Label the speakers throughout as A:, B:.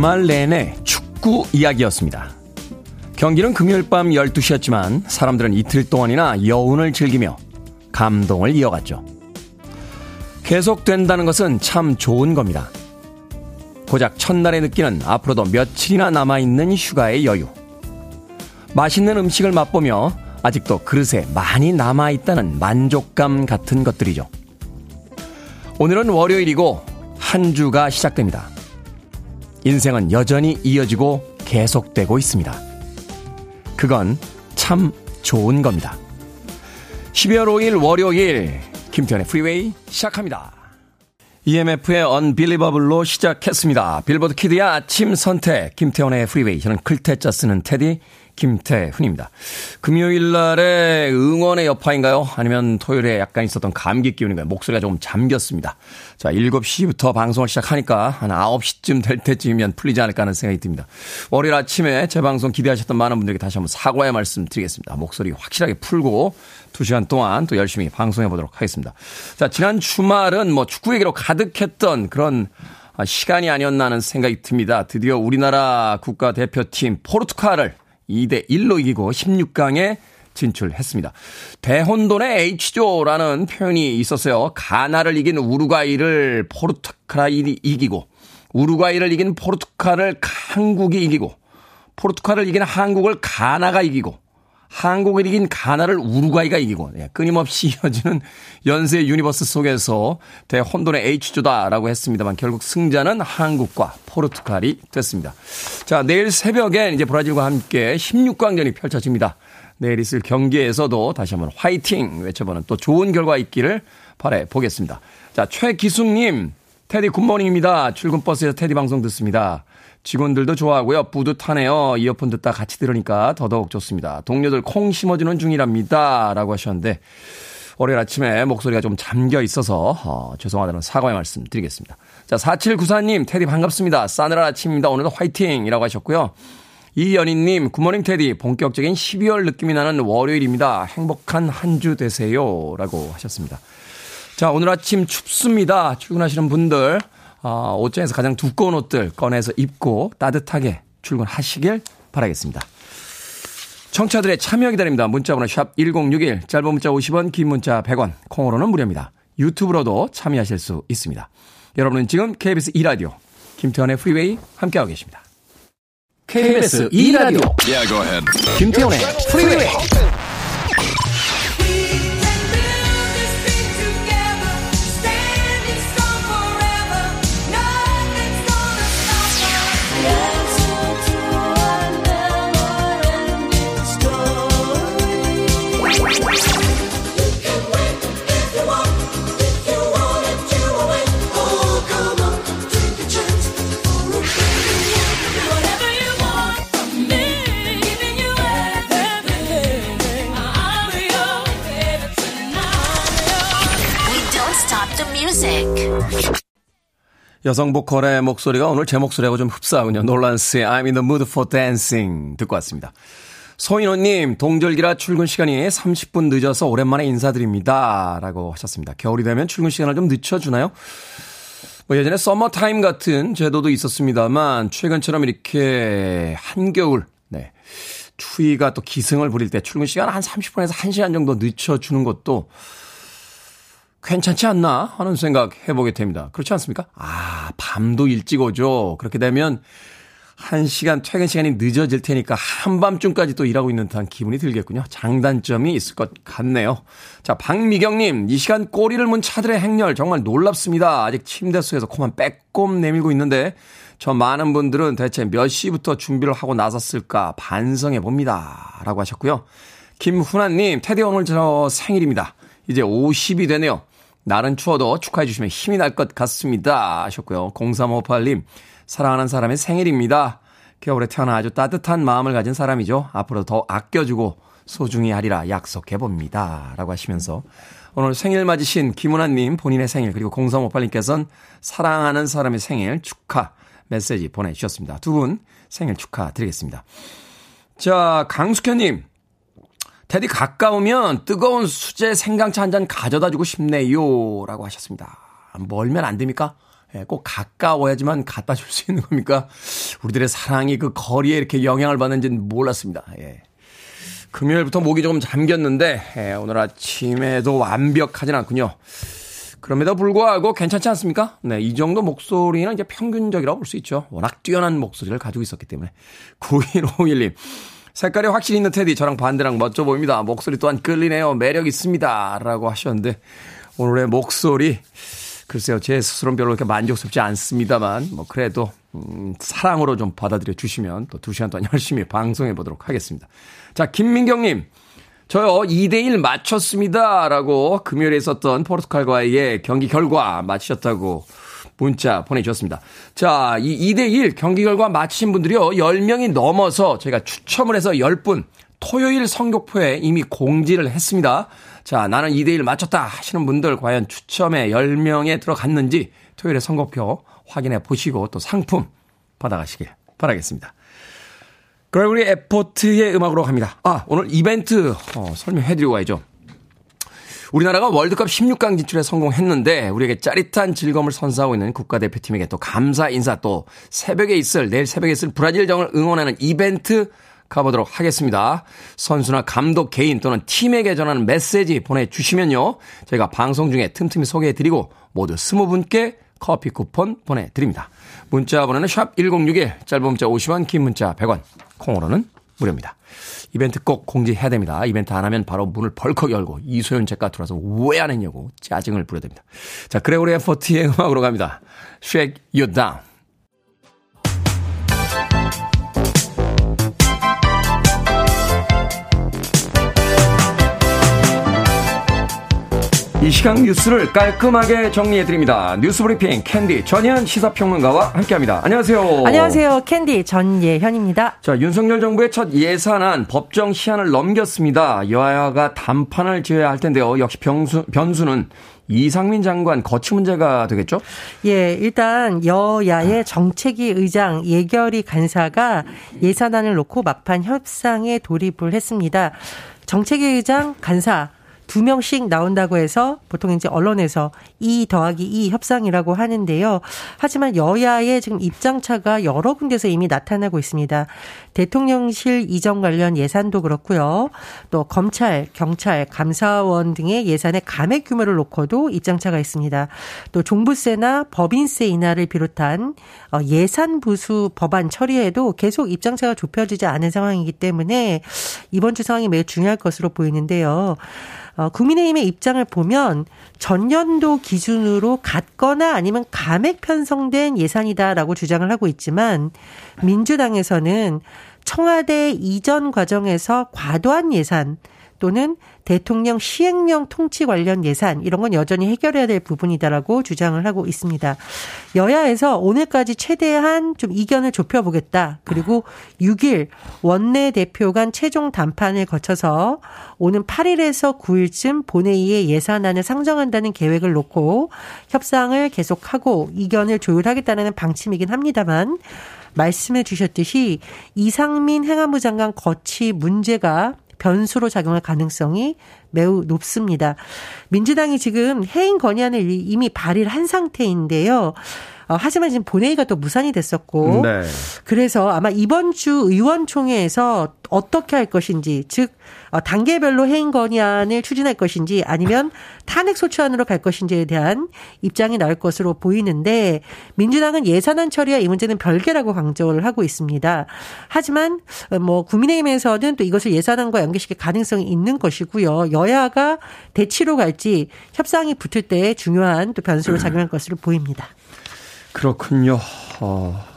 A: 주말 내내 축구 이야기였습니다. 경기는 금요일 밤 12시였지만 사람들은 이틀 동안이나 여운을 즐기며 감동을 이어갔죠. 계속된다는 것은 참 좋은 겁니다. 고작 첫날에 느끼는 앞으로도 며칠이나 남아있는 휴가의 여유. 맛있는 음식을 맛보며 아직도 그릇에 많이 남아있다는 만족감 같은 것들이죠. 오늘은 월요일이고 한 주가 시작됩니다. 인생은 여전히 이어지고 계속되고 있습니다. 그건 참 좋은 겁니다. 12월 5일 월요일 김태훈의 프리웨이 시작합니다. EMF의 Unbelievable로 시작했습니다. 빌보드 kid의 아침 선택 김태훈의 프리웨이 저는 클 태 자 쓰는 테디 김태훈입니다. 금요일 날에 응원의 여파인가요? 아니면 토요일에 약간 있었던 감기 기운인가요? 목소리가 조금 잠겼습니다. 자, 7시부터 방송을 시작하니까 한 9시쯤 될 때쯤이면 풀리지 않을까 하는 생각이 듭니다. 월요일 아침에 제 방송 기대하셨던 많은 분들에게 다시 한번 사과의 말씀 드리겠습니다. 목소리 확실하게 풀고 2시간 동안 또 열심히 방송해 보도록 하겠습니다. 자, 지난 주말은 뭐 축구 얘기로 가득했던 그런 시간이 아니었나 하는 생각이 듭니다. 드디어 우리나라 국가대표팀 포르투갈을 2대 1로 이기고 16강에 진출했습니다. 대혼돈의 H조라는 표현이 있었어요. 가나를 이긴 우루과이를 포르투갈이 이기고 우루과이를 이긴 포르투갈을 한국이 이기고 포르투갈을 이긴 한국을 가나가 이기고 한국을 이긴 가나를 우루과이가 이기고 예, 끊임없이 이어지는 연쇄 universe 속에서 대혼돈의 H조다라고 했습니다만 결국 승자는 한국과 포르투갈이 됐습니다. 자, 내일 새벽에 이제 브라질과 함께 16강전이 펼쳐집니다. 내일 있을 경기에서도 다시 한번 화이팅 외쳐보는 또 좋은 결과 있기를 바래 보겠습니다. 자, 최기숙님, 테디 good morning입니다. 출근 버스에서 테디 방송 듣습니다. 직원들도 좋아하고요. 뿌듯하네요. 이어폰 듣다 같이 들으니까 더더욱 좋습니다. 동료들 콩 심어주는 중이랍니다. 라고 하셨는데, 월요일 아침에 목소리가 좀 잠겨 있어서, 어, 죄송하다는 사과의 말씀 드리겠습니다. 자, 4794님, 테디 반갑습니다. 싸늘한 아침입니다. 오늘도 화이팅! 이라고 하셨고요. 이연희님, 굿모닝 테디. 본격적인 12월 느낌이 나는 월요일입니다. 행복한 한 주 되세요. 라고 하셨습니다. 자, 오늘 아침 춥습니다. 출근하시는 분들, 어, 옷장에서 가장 두꺼운 옷들 꺼내서 입고 따뜻하게 출근하시길 바라겠습니다. 청취자들의 참여 기다립니다. 문자번호 샵 1061, 짧은 문자 50원, 긴 문자 100원, 콩으로는 무료입니다. 유튜브로도 참여하실 수 있습니다. 여러분은 지금 KBS 2라디오 김태원의 프리웨이 함께하고 계십니다. KBS 2라디오 yeah, 김태원의 프리웨이 여성 보컬의 목소리가 오늘 제 목소리하고 좀 흡사하군요. 놀란스의 I'm in the mood for dancing 듣고 왔습니다. 소인호님, 동절기라 출근 시간이 30분 늦어서 오랜만에 인사드립니다. 라고 하셨습니다. 겨울이 되면 출근 시간을 좀 늦춰주나요? 뭐 예전에 서머타임 같은 제도도 있었습니다만, 최근처럼 이렇게 한겨울, 네. 추위가 또 기승을 부릴 때 출근 시간 한 30분에서 1시간 정도 늦춰주는 것도 괜찮지 않나 하는 생각 해보게 됩니다. 그렇지 않습니까? 아, 밤도 일찍 오죠. 그렇게 되면 한 시간, 퇴근 시간이 늦어질 테니까 한밤중까지 또 일하고 있는 듯한 기분이 들겠군요. 장단점이 있을 것 같네요. 자, 박미경님, 이 시간 꼬리를 문 차들의 행렬 정말 놀랍습니다. 아직 침대 속에서 코만 빼꼼 내밀고 있는데 저 많은 분들은 대체 몇 시부터 준비를 하고 나섰을까 반성해 봅니다. 라고 하셨고요. 김훈아님, 테디 오늘 저 생일입니다. 이제 50이 되네요. 날은 추워도 축하해 주시면 힘이 날 것 같습니다. 하셨고요. 0358님, 사랑하는 사람의 생일입니다. 겨울에 태어나 아주 따뜻한 마음을 가진 사람이죠. 앞으로 더 아껴주고 소중히 하리라 약속해 봅니다. 라고 하시면서 오늘 생일 맞으신 김은아님 본인의 생일 그리고 0358님께서는 사랑하는 사람의 생일 축하 메시지 보내주셨습니다. 두 분 생일 축하드리겠습니다. 자, 강숙현님. 테디 가까우면 뜨거운 수제 생강차 한 잔 가져다 주고 싶네요. 라고 하셨습니다. 멀면 안 됩니까? 예, 꼭 가까워야지만 갖다 줄 수 있는 겁니까? 우리들의 사랑이 그 거리에 이렇게 영향을 받는지는 몰랐습니다. 예. 금요일부터 목이 조금 잠겼는데 예, 오늘 아침에도 완벽하진 않군요. 그럼에도 불구하고 괜찮지 않습니까? 네, 이 정도 목소리는 이제 평균적이라고 볼 수 있죠. 워낙 뛰어난 목소리를 가지고 있었기 때문에. 9151님. 색깔이 확실히 있는 테디, 저랑 반대랑 멋져 보입니다. 목소리 또한 끌리네요. 매력 있습니다. 라고 하셨는데, 오늘의 목소리, 글쎄요, 제 스스로는 별로 그렇게 만족스럽지 않습니다만, 뭐, 그래도, 음, 사랑으로 좀 받아들여 주시면 또 두 시간 동안 열심히 방송해 보도록 하겠습니다. 자, 김민경님. 저요, 2대1 맞췄습니다. 라고 금요일에 있었던 포르투갈과의 경기 결과 맞히셨다고 문자 보내주셨습니다. 자, 이 2대1 경기 결과 맞히신 분들이요, 10명이 넘어서 저희가 추첨을 해서 10분 토요일 성격표에 이미 공지를 했습니다. 자, 나는 2대1 맞췄다 하시는 분들 과연 추첨에 10명에 들어갔는지 토요일에 선거표 확인해 보시고 또 상품 받아가시길 바라겠습니다. 그레고리 에포트의 음악으로 갑니다. 아, 오늘 이벤트 어, 설명해드리고 가야죠. 우리나라가 월드컵 16강 진출에 성공했는데 우리에게 짜릿한 즐거움을 선사하고 있는 국가대표팀에게 또 감사 인사 또 새벽에 있을 내일 새벽에 있을 브라질정을 응원하는 이벤트 가보도록 하겠습니다. 선수나 감독 개인 또는 팀에게 전하는 메시지 보내주시면요. 저희가 방송 중에 틈틈이 소개해드리고 모두 20분께 커피 쿠폰 보내드립니다. 문자 번호는 샵 1061, 짧은 문자 50원, 긴 문자 100원, 콩으로는 무료입니다. 이벤트 꼭 공지해야 됩니다. 이벤트 안 하면 바로 문을 벌컥 열고 이소연 작가 들어와서 왜 안 했냐고 짜증을 부려댑니다. 자, 그레고리 애보트의 음악으로 갑니다. Shake You Down. 이 시간 뉴스를 깔끔하게 정리해드립니다. 뉴스 브리핑 캔디 전예현 시사평론가와 함께합니다. 안녕하세요.
B: 안녕하세요. 캔디 전예현입니다.
A: 자, 윤석열 정부의 첫 예산안 법정 시한을 넘겼습니다. 여야가 단판을 지어야 할 텐데요. 역시 변수, 변수는 이상민 장관 거치 문제가 되겠죠?
B: 예, 일단 여야의 정책위 의장 예결위 간사가 예산안을 놓고 막판 협상에 돌입을 했습니다. 정책위 의장 간사 두 명씩 나온다고 해서 보통 이제 언론에서 2 더하기 2 협상이라고 하는데요. 하지만 여야의 지금 입장차가 여러 군데서 이미 나타나고 있습니다. 대통령실 이전 관련 예산도 그렇고요. 또 검찰, 경찰, 감사원 등의 예산의 감액 규모를 놓고도 입장차가 있습니다. 또 종부세나 법인세 인하를 비롯한 어, 예산 부수 법안 처리에도 계속 입장차가 좁혀지지 않은 상황이기 때문에 이번 주 상황이 매우 중요할 것으로 보이는데요. 어, 국민의힘의 입장을 보면 전년도 기준으로 같거나 아니면 감액 편성된 예산이다라고 주장을 하고 있지만 민주당에서는 청와대 이전 과정에서 과도한 예산 또는 대통령 시행령 통치 관련 예산 이런 건 여전히 해결해야 될 부분이다라고 주장을 하고 있습니다. 여야에서 오늘까지 최대한 좀 이견을 좁혀보겠다. 그리고 6일 원내 대표 간 최종 담판을 거쳐서 오는 8일에서 9일쯤 본회의에 예산안을 상정한다는 계획을 놓고 협상을 계속하고 이견을 조율하겠다는 방침이긴 합니다만 말씀해 주셨듯이 이상민 행안부 장관 거치 문제가 변수로 작용할 가능성이 매우 높습니다. 민주당이 지금 해임 건의안을 이미 발의를 한 상태인데요. 어, 하지만 지금 본회의가 또 무산이 됐었고 네. 그래서 아마 이번 주 의원총회에서 어떻게 할 것인지 즉 어, 단계별로 해임 건의안을 추진할 것인지 아니면 탄핵 소추안으로 갈 것인지에 대한 입장이 나올 것으로 보이는데 민주당은 예산안 처리와 이 문제는 별개라고 강조를 하고 있습니다. 하지만 어, 뭐 국민의힘에서는 또 이것을 예산안과 연계시킬 가능성이 있는 것이고요. 여야가 대치로 갈지 협상이 붙을 때 중요한 또 변수로 작용할 것으로 보입니다.
A: 그렇군요. 어.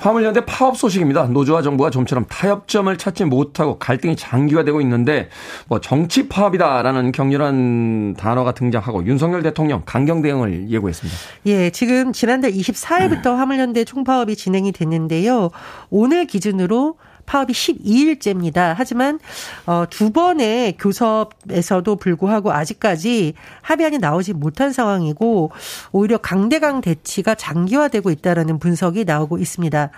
A: 화물연대 파업 소식입니다. 노조와 정부가 좀처럼 타협점을 찾지 못하고 갈등이 장기화되고 있는데 뭐 정치 파업이다라는 격렬한 단어가 등장하고 윤석열 대통령 강경 대응을 예고했습니다.
B: 예, 지금 지난달 24일부터 화물연대 총파업이 진행이 됐는데요. 오늘 기준으로 파업이 12일째입니다. 하지만 어, 두 번의 교섭에서도 불구하고 아직까지 합의안이 나오지 못한 상황이고 오히려 강대강 대치가 장기화되고 있다라는 분석이 나오고 있습니다.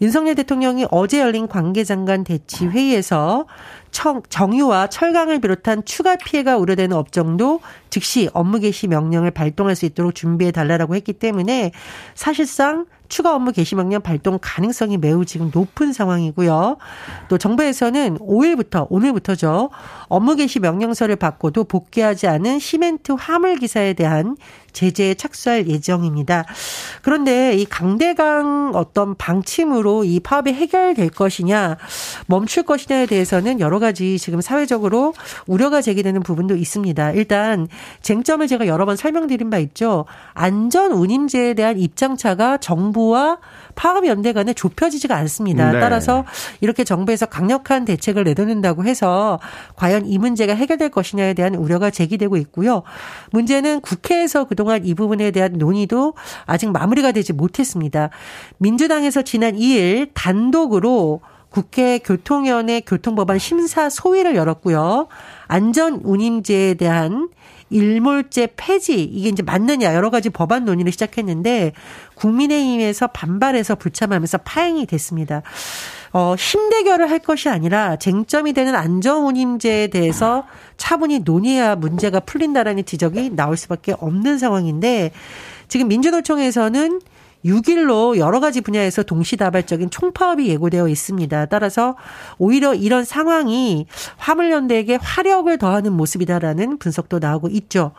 B: 윤석열 대통령이 어제 열린 관계장관 대치 회의에서 청, 정유와 철강을 비롯한 추가 피해가 우려되는 업종도 즉시 업무 개시 명령을 발동할 수 있도록 준비해 달라고 했기 때문에 사실상 추가 업무 개시 명령 발동 가능성이 매우 지금 높은 상황이고요. 또 정부에서는 5일부터 오늘부터죠. 업무 개시 명령서를 받고도 복귀하지 않은 시멘트 화물 기사에 대한 제재에 착수할 예정입니다. 그런데 이 강대강 어떤 방침으로 이 파업이 해결될 것이냐, 멈출 것이냐에 대해서는 여러 가지 지금 사회적으로 우려가 제기되는 부분도 있습니다. 일단 쟁점을 제가 여러 번 설명드린 바 있죠. 안전 운임제에 대한 입장차가 정부 와 파업 연대 간에 좁혀지지가 않습니다. 네. 따라서 이렇게 정부에서 강력한 대책을 내놓는다고 해서 과연 이 문제가 해결될 것이냐에 대한 우려가 제기되고 있고요. 문제는 국회에서 그동안 이 부분에 대한 논의도 아직 마무리가 되지 못했습니다. 민주당에서 지난 2일 단독으로 국회 교통위원회 교통법안 심사 소위를 열었고요. 안전운임제에 대한 일몰제 폐지 이게 이제 맞느냐 여러 가지 법안 논의를 시작했는데 국민의힘에서 반발해서 불참하면서 파행이 됐습니다. 어, 힘대결을 할 것이 아니라 쟁점이 되는 안전운임제에 대해서 차분히 논의해야 문제가 풀린다라는 지적이 나올 수밖에 없는 상황인데 지금 민주노총에서는 6일로 여러 가지 분야에서 동시다발적인 총파업이 예고되어 있습니다. 따라서 오히려 이런 상황이 화물연대에게 화력을 더하는 모습이다라는 분석도 나오고 있죠.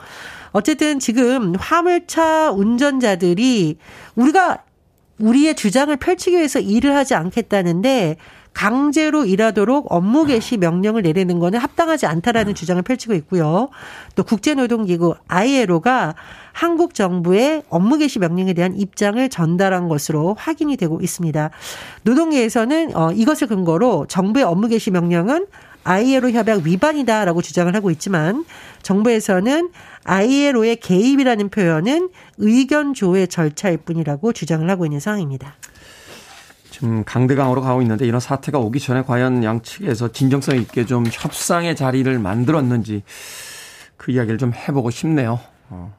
B: 어쨌든 지금 화물차 운전자들이 우리가 우리의 주장을 펼치기 위해서 일을 하지 않겠다는데 강제로 일하도록 업무 개시 명령을 내리는 것은 합당하지 않다라는 주장을 펼치고 있고요. 또 국제노동기구 ILO가 한국 정부의 업무 개시 명령에 대한 입장을 전달한 것으로 확인이 되고 있습니다. 노동계에서는 어, 이것을 근거로 정부의 업무 개시 명령은 ILO 협약 위반이다라고 주장을 하고 있지만 정부에서는 ILO의 개입이라는 표현은 의견 조회 절차일 뿐이라고 주장을 하고 있는 상황입니다.
A: 지금 강대강으로 가고 있는데 이런 사태가 오기 전에 과연 양측에서 진정성 있게 좀 협상의 자리를 만들었는지 그 이야기를 좀 해보고 싶네요. 어.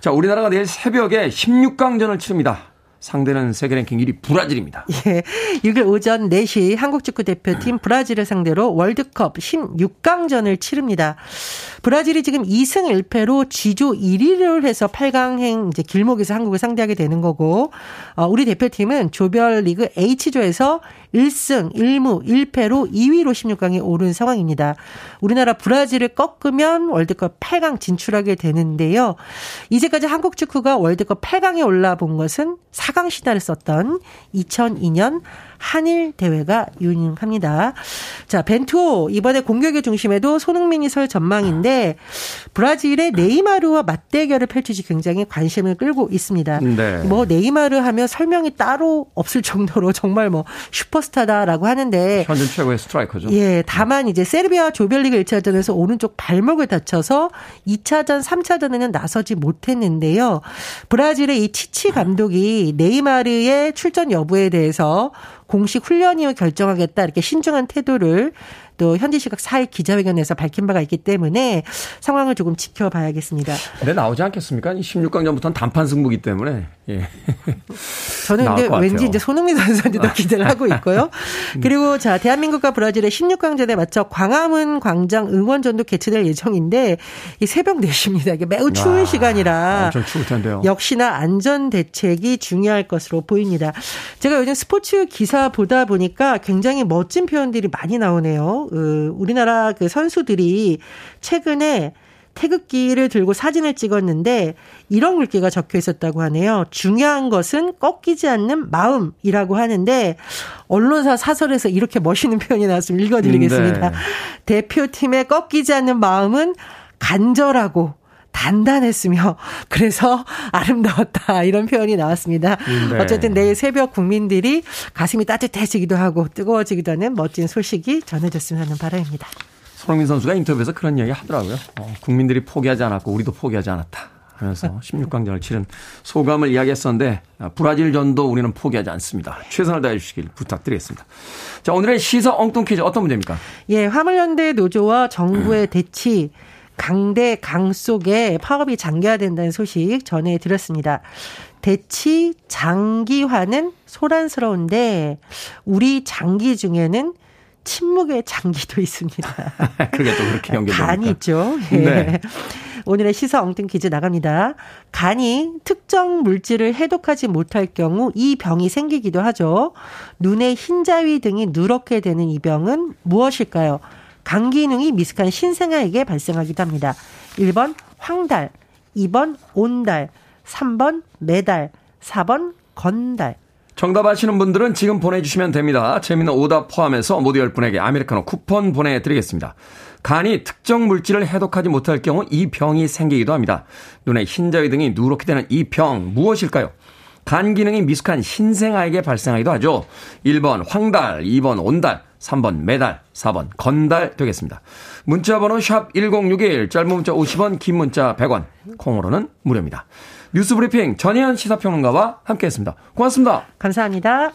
A: 자, 우리나라가 내일 새벽에 16강전을 치릅니다. 상대는 세계 랭킹 1위 브라질입니다.
B: 예. 6일 오전 4시 한국 축구 대표팀 브라질을 상대로 월드컵 16강전을 치릅니다. 브라질이 지금 2승 1패로 지조 1위를 해서 8강행 이제 길목에서 한국을 상대하게 되는 거고 어, 우리 대표팀은 조별리그 H조에서 1승 1무 1패로 2위로 16강에 오른 상황입니다. 우리나라 브라질을 꺾으면 월드컵 8강 진출하게 되는데요. 이제까지 한국 축구가 월드컵 8강에 올라본 것은 4강 신화를 썼던 2002년 한일 대회가 유능합니다. 자, 벤투 이번에 공격의 중심에도 손흥민이 설 전망인데 브라질의 네이마르와 맞대결을 펼치지 굉장히 관심을 끌고 있습니다. 네. 뭐 네이마르 하면 설명이 따로 없을 정도로 정말 뭐 슈퍼스타다라고 하는데
A: 현재 최고의 스트라이커죠.
B: 예, 다만 이제 세르비아 조별리그 1차전에서 오른쪽 발목을 다쳐서 2차전, 3차전에는 나서지 못했는데요. 브라질의 이 치치 감독이 네이마르의 출전 여부에 대해서 공식 훈련 이후 결정하겠다 이렇게 신중한 태도를 또 현지 시각 4일 기자회견에서 밝힌 바가 있기 때문에 상황을 조금 지켜봐야겠습니다.
A: 네, 나오지 않겠습니까? 16강전부터는 단판 승부기 때문에. 예.
B: 저는 근데 왠지 이제 손흥민 선수한테 도 아. 기대를 하고 있고요. 음. 그리고 자, 대한민국과 브라질의 16강전에 맞춰 광화문 광장 응원전도 개최될 예정인데 이 새벽 4시입니다. 이게 매우 추운 와, 시간이라
A: 엄청 추울 텐데요.
B: 역시나 안전 대책이 중요할 것으로 보입니다. 제가 요즘 스포츠 기사 보다 보니까 굉장히 멋진 표현들이 많이 나오네요. 그 우리나라 그 선수들이 최근에 태극기를 들고 사진을 찍었는데 이런 글귀가 적혀 있었다고 하네요. 중요한 것은 꺾이지 않는 마음이라고 하는데 언론사 사설에서 이렇게 멋있는 표현이 나왔으면 읽어드리겠습니다. 네. 대표팀의 꺾이지 않는 마음은 간절하고 단단했으며 그래서 아름다웠다 이런 표현이 나왔습니다. 네. 어쨌든 내일 새벽 국민들이 가슴이 따뜻해지기도 하고 뜨거워지기도 하는 멋진 소식이 전해졌으면 하는 바람입니다.
A: 손흥민 선수가 인터뷰에서 그런 이야기 하더라고요. 어, 국민들이 포기하지 않았고 우리도 포기하지 않았다. 하면서 16강전을 치른 소감을 이야기했었는데 아, 브라질전도 우리는 포기하지 않습니다. 최선을 다해 주시길 부탁드리겠습니다. 자 오늘의 시사 엉뚱 퀴즈 어떤 문제입니까?
B: 예, 화물연대 노조와 정부의 대치 강대 강 속에 파업이 장기화된다는 소식 전해드렸습니다. 대치 장기화는 소란스러운데 우리 장기 중에는 침묵의 장기도 있습니다.
A: 그게 또 그렇게 연결됩니까?
B: 간이 있죠. 예. 네. 오늘의 시사 엉뚱 퀴즈 나갑니다. 간이 특정 물질을 해독하지 못할 경우 이 병이 생기기도 하죠. 눈의 흰자위 등이 누렇게 되는 이 병은 무엇일까요? 간 기능이 미숙한 신생아에게 발생하기도 합니다. 1번 황달, 2번 온달, 3번 매달, 4번 건달.
A: 정답 아시는 분들은 지금 보내주시면 됩니다. 재미는 오답 포함해서 모두 10분에게 아메리카노 쿠폰 보내드리겠습니다. 간이 특정 물질을 해독하지 못할 경우 이 병이 생기기도 합니다. 눈에 흰자위 등이 누렇게 되는 이 병 무엇일까요? 간 기능이 미숙한 신생아에게 발생하기도 하죠. 1번 황달, 2번 온달, 3번 매달, 4번 건달 되겠습니다. 문자 번호 샵 1061, 짧은 문자 50원, 긴 문자 100원, 콩으로는 무료입니다. 뉴스 브리핑 전혜연 시사평론가와 함께했습니다. 고맙습니다.
B: 감사합니다.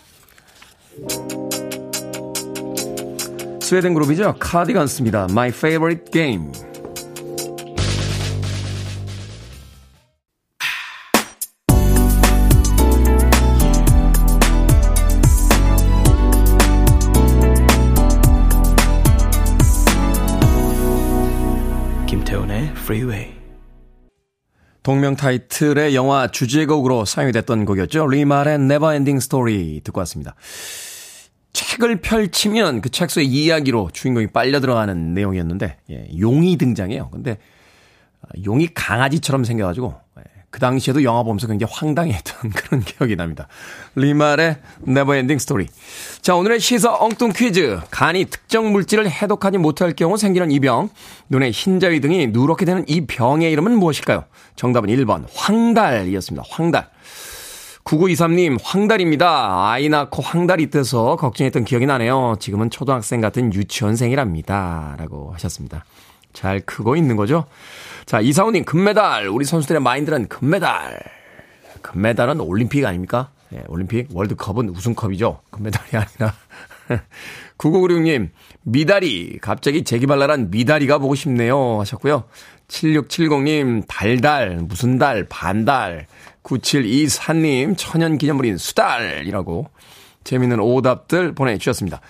A: 스웨덴 그룹이죠. 카디건스입니다. My Favorite Game. Freeway. 동명 타이틀의 영화 주제곡으로 사용이 됐던 곡이었죠. 리말의 Ending Story 듣고 왔습니다. 책을 펼치면 그 책 속의 이야기로 주인공이 빨려 들어가는 내용이었는데, 예, 용이 등장해요. 근데, 용이 강아지처럼 생겨가지고, 예, 그 당시에도 영화 보면서 굉장히 황당했던 그런 기억이 납니다. 리말의 Neverending Story. 자, 오늘의 시사 엉뚱 퀴즈. 간이 특정 물질을 해독하지 못할 경우 생기는 이 병. 눈에 흰자위 등이 누렇게 되는 이 병의 이름은 무엇일까요? 정답은 1번 황달이었습니다. 황달. 9923님, 황달입니다. 아이 낳고 황달이 떠서 걱정했던 기억이 나네요. 지금은 초등학생 같은 유치원생이랍니다. 라고 하셨습니다. 잘 크고 있는 거죠? 자, 이사우님, 금메달. 우리 선수들의 마인드는 금메달. 금메달은 올림픽 아닙니까? 예, 올림픽, 월드컵은 우승컵이죠. 금메달이 아니라. 9996님, 미달이. 갑자기 재기발랄한 미달이가 보고 싶네요. 하셨고요. 7670님, 달달. 무슨 달, 반달. 9724님, 천연 기념물인 수달이라고 재밌는 오답들 보내주셨습니다.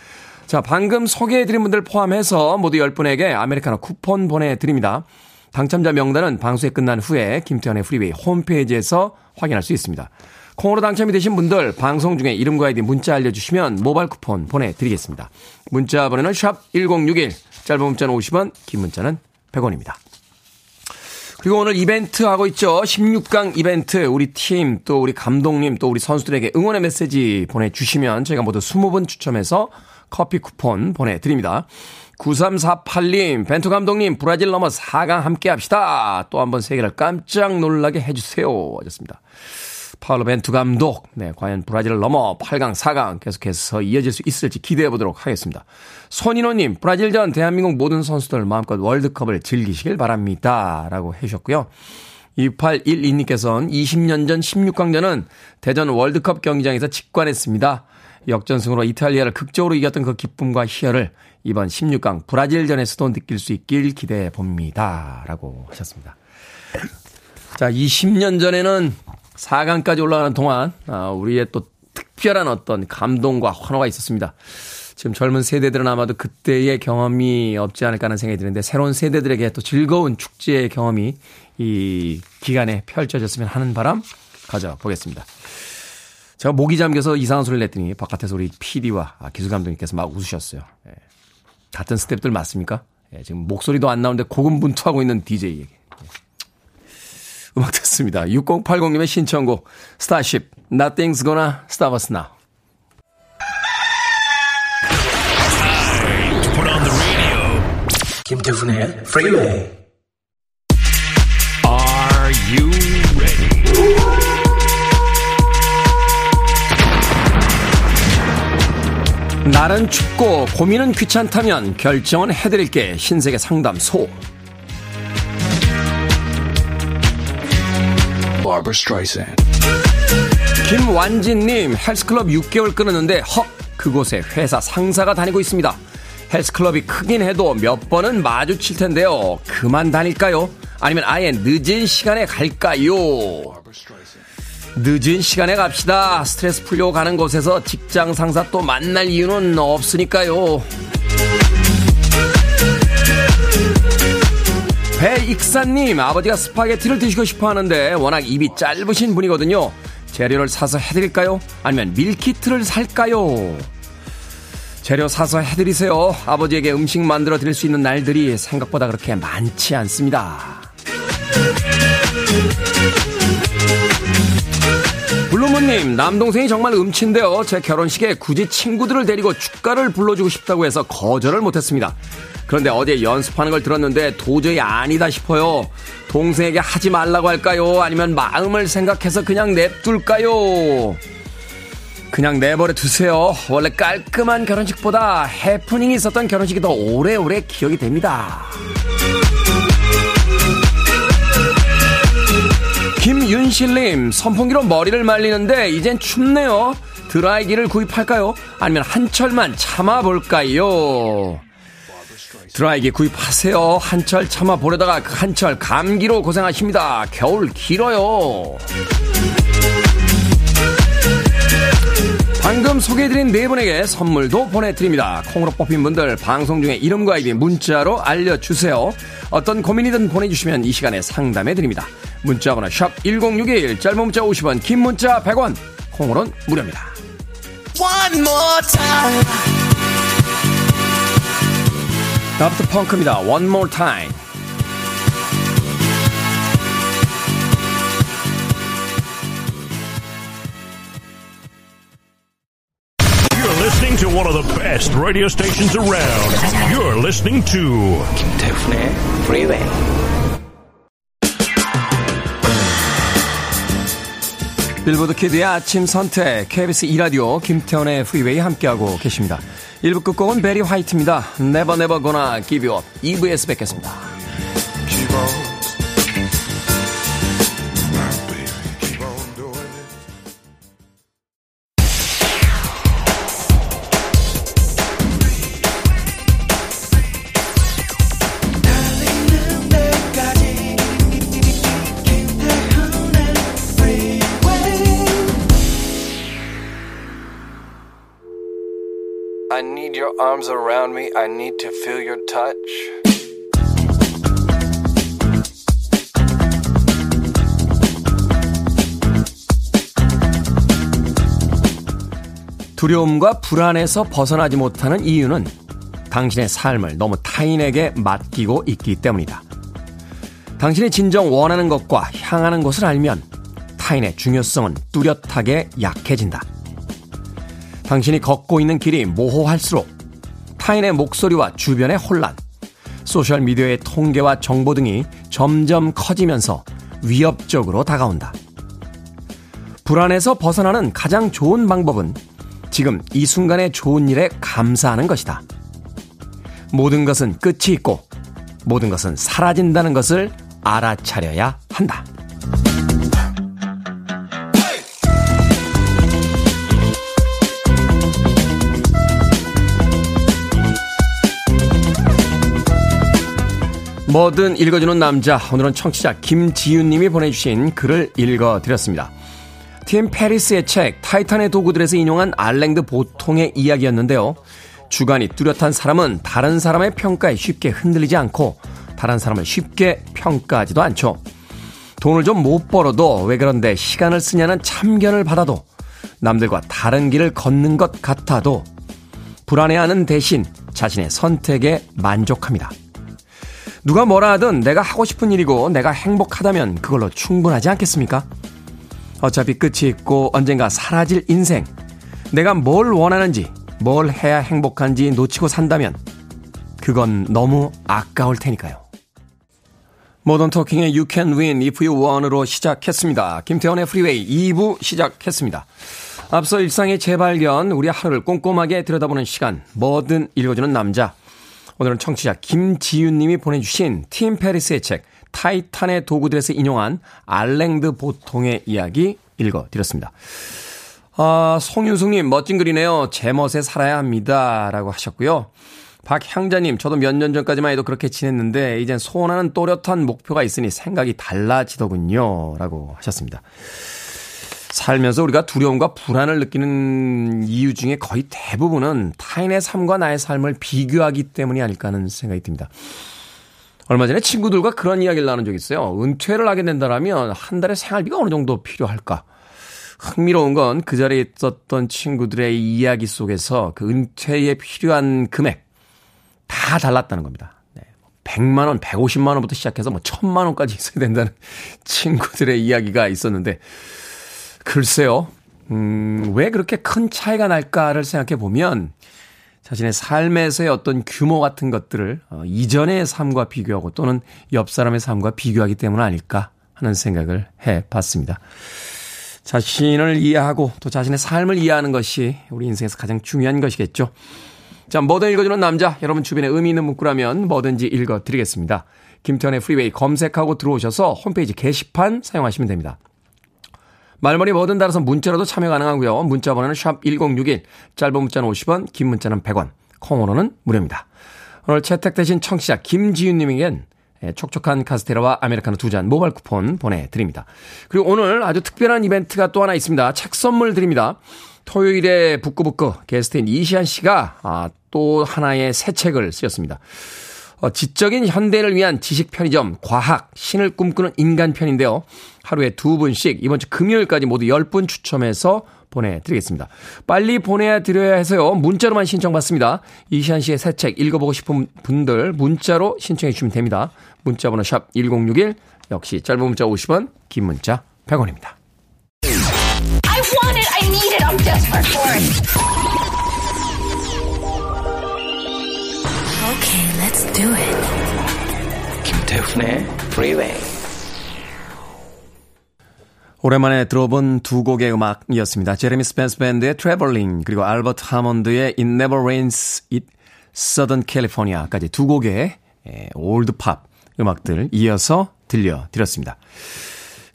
A: 자, 방금 소개해드린 분들 포함해서 모두 10분에게 아메리카노 쿠폰 보내드립니다. 당첨자 명단은 방송이 끝난 후에 김태훈의 프리웨이 홈페이지에서 확인할 수 있습니다. 콩으로 당첨이 되신 분들 방송 중에 이름과 아이디 문자 알려주시면 모바일 쿠폰 보내드리겠습니다. 문자 번호는 샵 1061, 짧은 문자는 50원, 긴 문자는 100원입니다. 그리고 오늘 이벤트 하고 있죠. 16강 이벤트. 우리 팀, 또 우리 감독님, 또 우리 선수들에게 응원의 메시지 보내주시면 저희가 모두 20분 추첨해서 커피 쿠폰 보내드립니다. 9348님, 벤투 감독님, 브라질 넘어 4강 함께 합시다. 또 한번 세계를 깜짝 놀라게 해주세요. 하셨습니다. 파울로 벤투 감독, 네, 과연 브라질을 넘어 8강, 4강 계속해서 이어질 수 있을지 기대해 보도록 하겠습니다. 손인호님, 브라질전 대한민국 모든 선수들 마음껏 월드컵을 즐기시길 바랍니다. 라고 해주셨고요. 2812님께서는 20년 전 16강전은 대전 월드컵 경기장에서 직관했습니다. 역전승으로 이탈리아를 극적으로 이겼던 그 기쁨과 희열을 이번 16강 브라질전에서도 느낄 수 있길 기대해 봅니다. 라고 하셨습니다. 자, 20년 전에는 4강까지 올라가는 동안, 아, 우리의 또 특별한 어떤 감동과 환호가 있었습니다. 지금 젊은 세대들은 아마도 그때의 경험이 없지 않을까 하는 생각이 드는데 새로운 세대들에게 또 즐거운 축제의 경험이 이 기간에 펼쳐졌으면 하는 바람 가져보겠습니다. 제가 목이 잠겨서 이상한 소리를 냈더니 바깥에서 우리 PD와 기술 감독님께서 막 웃으셨어요. 예. 같은 스탭들 맞습니까? 예, 지금 목소리도 안 나오는데 고군분투하고 있는 DJ에게. 예. 음악 듣습니다. 6080님의 신청곡 스타쉽 Nothing's Gonna Stop Us Now. 김태훈의 프리웨이 Are you 날은 춥고 고민은 귀찮다면 결정은 해드릴게 신세계 상담소 김완진님 헬스클럽 6개월 끊었는데 헉 그곳에 회사 상사가 다니고 있습니다 헬스클럽이 크긴 해도 몇 번은 마주칠 텐데요. 그만 다닐까요? 아니면 아예 늦은 시간에 갈까요? 늦은 시간에 갑시다. 스트레스 풀려고 가는 곳에서 직장 상사 또 만날 이유는 없으니까요. 배익사님, 아버지가 스파게티를 드시고 싶어 하는데 워낙 입이 짧으신 분이거든요. 재료를 사서 해드릴까요? 아니면 밀키트를 살까요? 재료 사서 해드리세요. 아버지에게 음식 만들어 드릴 수 있는 날들이 생각보다 그렇게 많지 않습니다. 블루문님, 남동생이 정말 음친데요. 제 결혼식에 굳이 친구들을 데리고 축가를 불러주고 싶다고 해서 거절을 못했습니다. 그런데 어제 연습하는 걸 들었는데 도저히 아니다 싶어요. 동생에게 하지 말라고 할까요? 아니면 마음을 생각해서 그냥 냅둘까요? 그냥 내버려 두세요. 원래 깔끔한 결혼식보다 해프닝이 있었던 결혼식이 더 오래오래 기억이 됩니다. 김윤실님, 선풍기로 머리를 말리는데 이젠 춥네요. 드라이기를 구입할까요? 아니면 한철만 참아볼까요? 드라이기 구입하세요. 한철 참아 보려다가 그 한철 감기로 고생하십니다. 겨울 길어요. 방금 소개해드린 네 분에게 선물도 보내드립니다. 콩으로 뽑힌 분들 방송 중에 이름과 아이디 문자로 알려주세요. 어떤 고민이든 보내주시면 이 시간에 상담해드립니다. 문자번호 샵 1061, 짧은 문자 50원, 긴 문자 100원, 콩으로는 무료입니다. One more time. 다프트 펑크입니다. One more time.
C: One of the best radio stations around. You're listening to
A: 김태훈의 Freeway. 빌보드 kid의 아침 선택 KBS 2 라디오 김태훈의 Freeway 함께하고 계십니다. 1부 끝곡은 베리 화이트입니다. Never Never Gonna Give You Up 2부에서 뵙겠습니다. I need your arms around me. I need to feel your touch. 두려움과 불안에서 벗어나지 못하는 이유는 당신의 삶을 너무 타인에게 맡기고 있기 때문이다. 당신이 진정 원하는 것과 향하는 것을 알면 타인의 중요성은 뚜렷하게 약해진다. 당신이 걷고 있는 길이 모호할수록 타인의 목소리와 주변의 혼란, 소셜미디어의 통계와 정보 등이 점점 커지면서 위협적으로 다가온다. 불안에서 벗어나는 가장 좋은 방법은 지금 이 순간의 좋은 일에 감사하는 것이다. 모든 것은 끝이 있고 모든 것은 사라진다는 것을 알아차려야 한다. 뭐든 읽어주는 남자. 오늘은 청취자 김지윤님이 보내주신 글을 읽어드렸습니다. 팀 페리스의 책 타이탄의 도구들에서 인용한 알랭드 보통의 이야기였는데요. 주관이 뚜렷한 사람은 다른 사람의 평가에 쉽게 흔들리지 않고 다른 사람을 쉽게 평가하지도 않죠. 돈을 좀 못 벌어도 왜 그런데 시간을 쓰냐는 참견을 받아도 남들과 다른 길을 걷는 것 같아도 불안해하는 대신 자신의 선택에 만족합니다. 누가 뭐라 하든 내가 하고 싶은 일이고 내가 행복하다면 그걸로 충분하지 않겠습니까? 어차피 끝이 있고 언젠가 사라질 인생. 내가 뭘 원하는지, 뭘 해야 행복한지 놓치고 산다면 그건 너무 아까울 테니까요. 모던 토킹의 You Can Win If You Want로 시작했습니다. 김태훈의 프리웨이 2부 시작했습니다. 앞서 일상의 재발견, 우리 하루를 꼼꼼하게 들여다보는 시간, 뭐든 읽어주는 남자. 오늘은 청취자 김지윤 님이 보내주신 팀 페리스의 책 타이탄의 도구들에서 인용한 알랭드 보통의 이야기 읽어드렸습니다. 아, 송윤숙님 멋진 글이네요. 제멋에 살아야 합니다. 라고 하셨고요. 박향자님, 저도 몇 년 전까지만 해도 그렇게 지냈는데, 이젠 소원하는 또렷한 목표가 있으니 생각이 달라지더군요. 라고 하셨습니다. 살면서 우리가 두려움과 불안을 느끼는 이유 중에 거의 대부분은 타인의 삶과 나의 삶을 비교하기 때문이 아닐까 하는 생각이 듭니다. 얼마 전에 친구들과 그런 이야기를 나눈 적이 있어요. 은퇴를 하게 된다면 한 달에 생활비가 어느 정도 필요할까? 흥미로운 건 그 자리에 있었던 친구들의 이야기 속에서 그 은퇴에 필요한 금액 다 달랐다는 겁니다. 100만 원, 150만 원부터 시작해서 뭐 1000만 원까지 있어야 된다는 친구들의 이야기가 있었는데 글쎄요. 음, 왜 그렇게 큰 차이가 날까를 생각해 보면 자신의 삶에서의 어떤 규모 같은 것들을 어, 이전의 삶과 비교하고 또는 옆 사람의 삶과 비교하기 때문 아닐까 하는 생각을 해 봤습니다. 자신을 이해하고 또 자신의 삶을 이해하는 것이 우리 인생에서 가장 중요한 것이겠죠. 자, 뭐든 읽어주는 남자. 여러분 주변에 의미 있는 문구라면 뭐든지 읽어드리겠습니다. 김태훈의 프리웨이 검색하고 들어오셔서 홈페이지 게시판 사용하시면 됩니다. 말머리 뭐든 달아서 문자로도 참여 가능하고요. 문자 번호는 샵 1061, 짧은 문자는 50원, 긴 문자는 100원, 콩으로는 무료입니다. 오늘 채택되신 청취자 김지윤님에겐 예, 촉촉한 카스테라와 아메리카노 두 잔 모바일 쿠폰 보내드립니다. 그리고 오늘 아주 특별한 이벤트가 또 하나 있습니다. 책 선물 드립니다. 토요일에 북구북구 게스트인 이시한 씨가 아, 또 하나의 새 책을 쓰셨습니다. 어, 지적인 현대를 위한 지식 편의점 과학 신을 꿈꾸는 인간 편인데요. 하루에 두 분씩 이번 주 금요일까지 모두 10분 추첨해서 보내드리겠습니다. 빨리 보내드려야 해서요. 문자로만 신청받습니다. 이시안 씨의 새 책 읽어보고 싶은 분들 문자로 신청해 주시면 됩니다. 문자 번호 샵 1061 역시 짧은 문자 50원 긴 문자 100원입니다. Let's do it. 김태훈의 Freeway. 오랜만에 들어본 두 곡의 음악이었습니다. 제레미 스펜스 밴드의 Traveling 그리고 알버트 하몬드의 It Never Rains in Southern California까지 두 곡의 올드 팝 음악들 이어서 들려드렸습니다.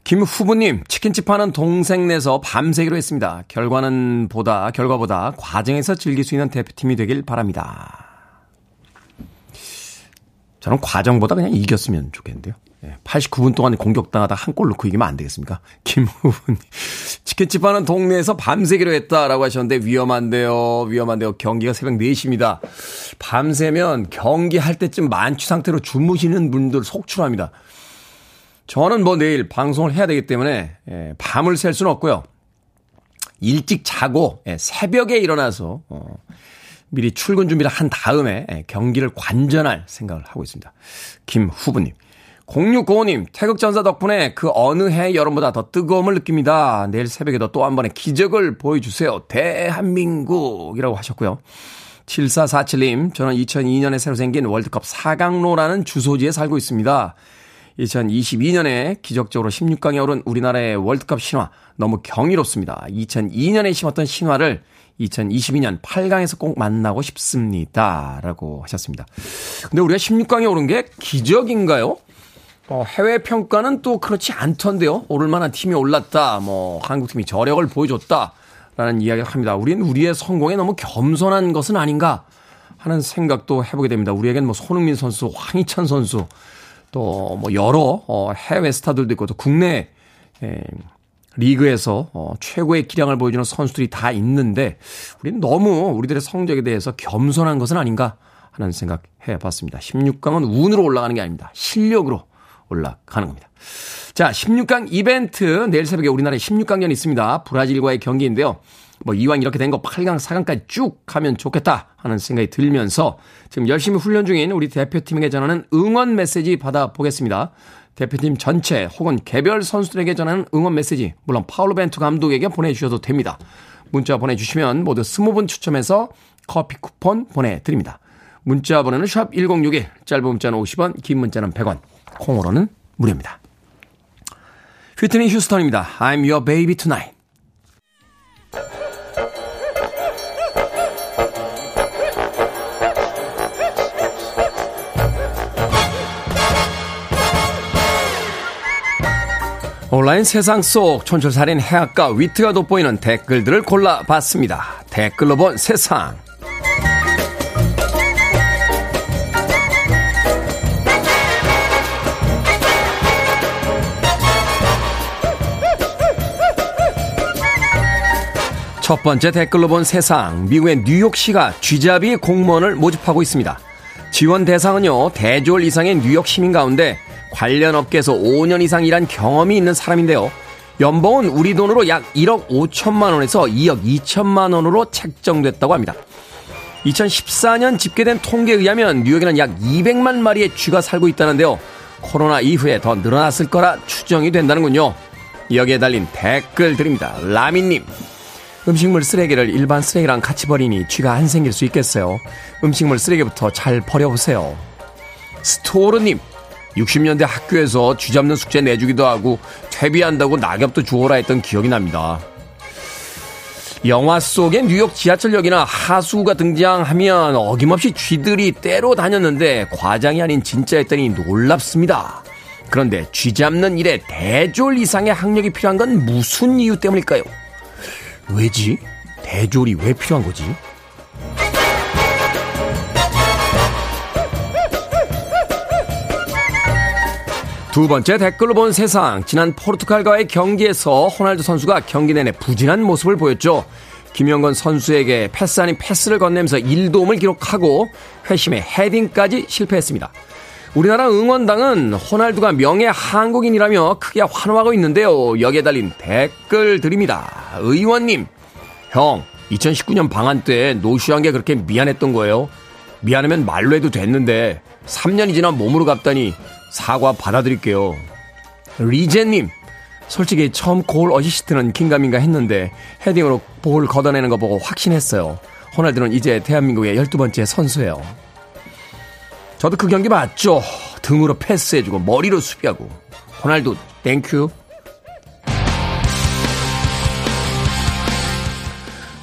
A: 김 후보님, 치킨집 하는 동생네서 밤새기로 했습니다. 결과는 보다, 결과보다 과정에서 즐길 수 있는 대표팀이 되길 바랍니다. 저는 과정보다 그냥 이겼으면 좋겠는데요. 89분 예, 동안 공격당하다 한 골 넣고 이기면 안 되겠습니까? 김후분. 치킨집 하는 동네에서 밤새기로 했다라고 하셨는데 위험한데요. 위험한데요. 경기가 새벽 4시입니다. 밤새면 경기할 때쯤 만취 상태로 주무시는 분들 속출합니다. 저는 뭐 내일 방송을 해야 되기 때문에 예, 밤을 샐 수는 없고요. 일찍 자고 예, 새벽에 일어나서 어, 미리 출근 준비를 한 다음에 예, 경기를 관전할 생각을 하고 있습니다. 김후부님. 0695님, 태극전사 덕분에 그 어느 해 여름보다 더 뜨거움을 느낍니다. 내일 새벽에도 또 한 번의 기적을 보여주세요. 대한민국이라고 하셨고요. 7447님, 저는 2002년에 새로 생긴 월드컵 4강로라는 주소지에 살고 있습니다. 2022년에 기적적으로 16강에 오른 우리나라의 월드컵 신화 너무 경이롭습니다. 2002년에 심었던 신화를 2022년 8강에서 꼭 만나고 싶습니다. 라고 하셨습니다. 근데 우리가 16강에 오른 게 기적인가요? 어, 해외 평가는 또 그렇지 않던데요. 오를 만한 팀이 올랐다. 뭐 한국팀이 저력을 보여줬다. 라는 이야기를 합니다. 우리는 우리의 성공에 너무 겸손한 것은 아닌가 하는 생각도 해보게 됩니다. 우리에겐 뭐 손흥민 선수, 황희찬 선수, 또 뭐 여러 어, 해외 스타들도 있고 또 국내 에, 리그에서 어, 최고의 기량을 보여주는 선수들이 다 있는데 우리는 너무 우리들의 성적에 대해서 겸손한 것은 아닌가 하는 생각 해봤습니다. 16강은 운으로 올라가는 게 아닙니다. 실력으로 올라가는 겁니다. 자, 16강 이벤트 내일 새벽에 우리나라에 16강전이 있습니다. 브라질과의 경기인데요. 뭐 이왕 이렇게 된 거 8강, 4강까지 쭉 하면 좋겠다 하는 생각이 들면서 지금 열심히 훈련 중인 우리 대표팀에게 전하는 응원 메시지 받아보겠습니다. 대표팀 전체 혹은 개별 선수들에게 전하는 응원 메시지 물론 파울로 벤투 감독에게 보내주셔도 됩니다. 문자 보내주시면 모두 20분 추첨해서 커피 쿠폰 보내드립니다. 문자 번호는 샵 1061, 짧은 문자는 50원, 긴 문자는 100원, 콩으로는 무료입니다. 휘트니 휴스턴입니다. I'm your baby tonight. 온라인 세상 속 촌철살인 해악과 위트가 돋보이는 댓글들을 골라봤습니다. 댓글로 본 세상. 첫 번째 댓글로 본 세상, 미국의 뉴욕시가 쥐잡이 공무원을 모집하고 있습니다. 지원 대상은요, 대졸 이상의 뉴욕 시민 가운데 관련 업계에서 5년 이상 일한 경험이 있는 사람인데요. 연봉은 우리 돈으로 약 1억 5천만 원에서 2억 2천만 원으로 책정됐다고 합니다. 2014년 집계된 통계에 의하면 뉴욕에는 약 200만 마리의 쥐가 살고 있다는데요. 코로나 이후에 더 늘어났을 거라 추정이 된다는군요. 여기에 달린 댓글 드립니다. 라미님. 음식물 쓰레기를 일반 쓰레기랑 같이 버리니 쥐가 안 생길 수 있겠어요. 음식물 쓰레기부터 잘 버려보세요. 스토르님. 60년대 학교에서 쥐 잡는 숙제 내주기도 하고 퇴비한다고 낙엽도 주워라 했던 기억이 납니다. 영화 속의 뉴욕 지하철역이나 하수구가 등장하면 어김없이 쥐들이 때로 다녔는데 과장이 아닌 진짜였더니 놀랍습니다. 그런데 쥐 잡는 일에 대졸 이상의 학력이 필요한 건 무슨 이유 때문일까요? 왜지? 대졸이 왜 필요한 거지? 두 번째 댓글로 본 세상. 지난 포르투갈과의 경기에서 호날두 선수가 경기 내내 부진한 모습을 보였죠. 김영건 선수에게 패스 아닌 패스를 건네면서 1도움을 기록하고 회심의 헤딩까지 실패했습니다. 우리나라 응원당은 호날두가 명예 한국인이라며 크게 환호하고 있는데요. 여기에 달린 댓글 드립니다. 의원님, 형, 2019년 방한 때 노쇼한 게 그렇게 미안했던 거예요. 미안하면 말로 해도 됐는데 3년이 지나 몸으로 갚다니 사과 받아드릴게요. 리제님, 솔직히 처음 골 어시스트는 긴가민가 했는데 헤딩으로 볼 걷어내는 거 보고 확신했어요. 호날두는 이제 대한민국의 12번째 선수예요. 저도 그 경기 봤죠. 등으로 패스해주고 머리로 수비하고. 호날두 땡큐.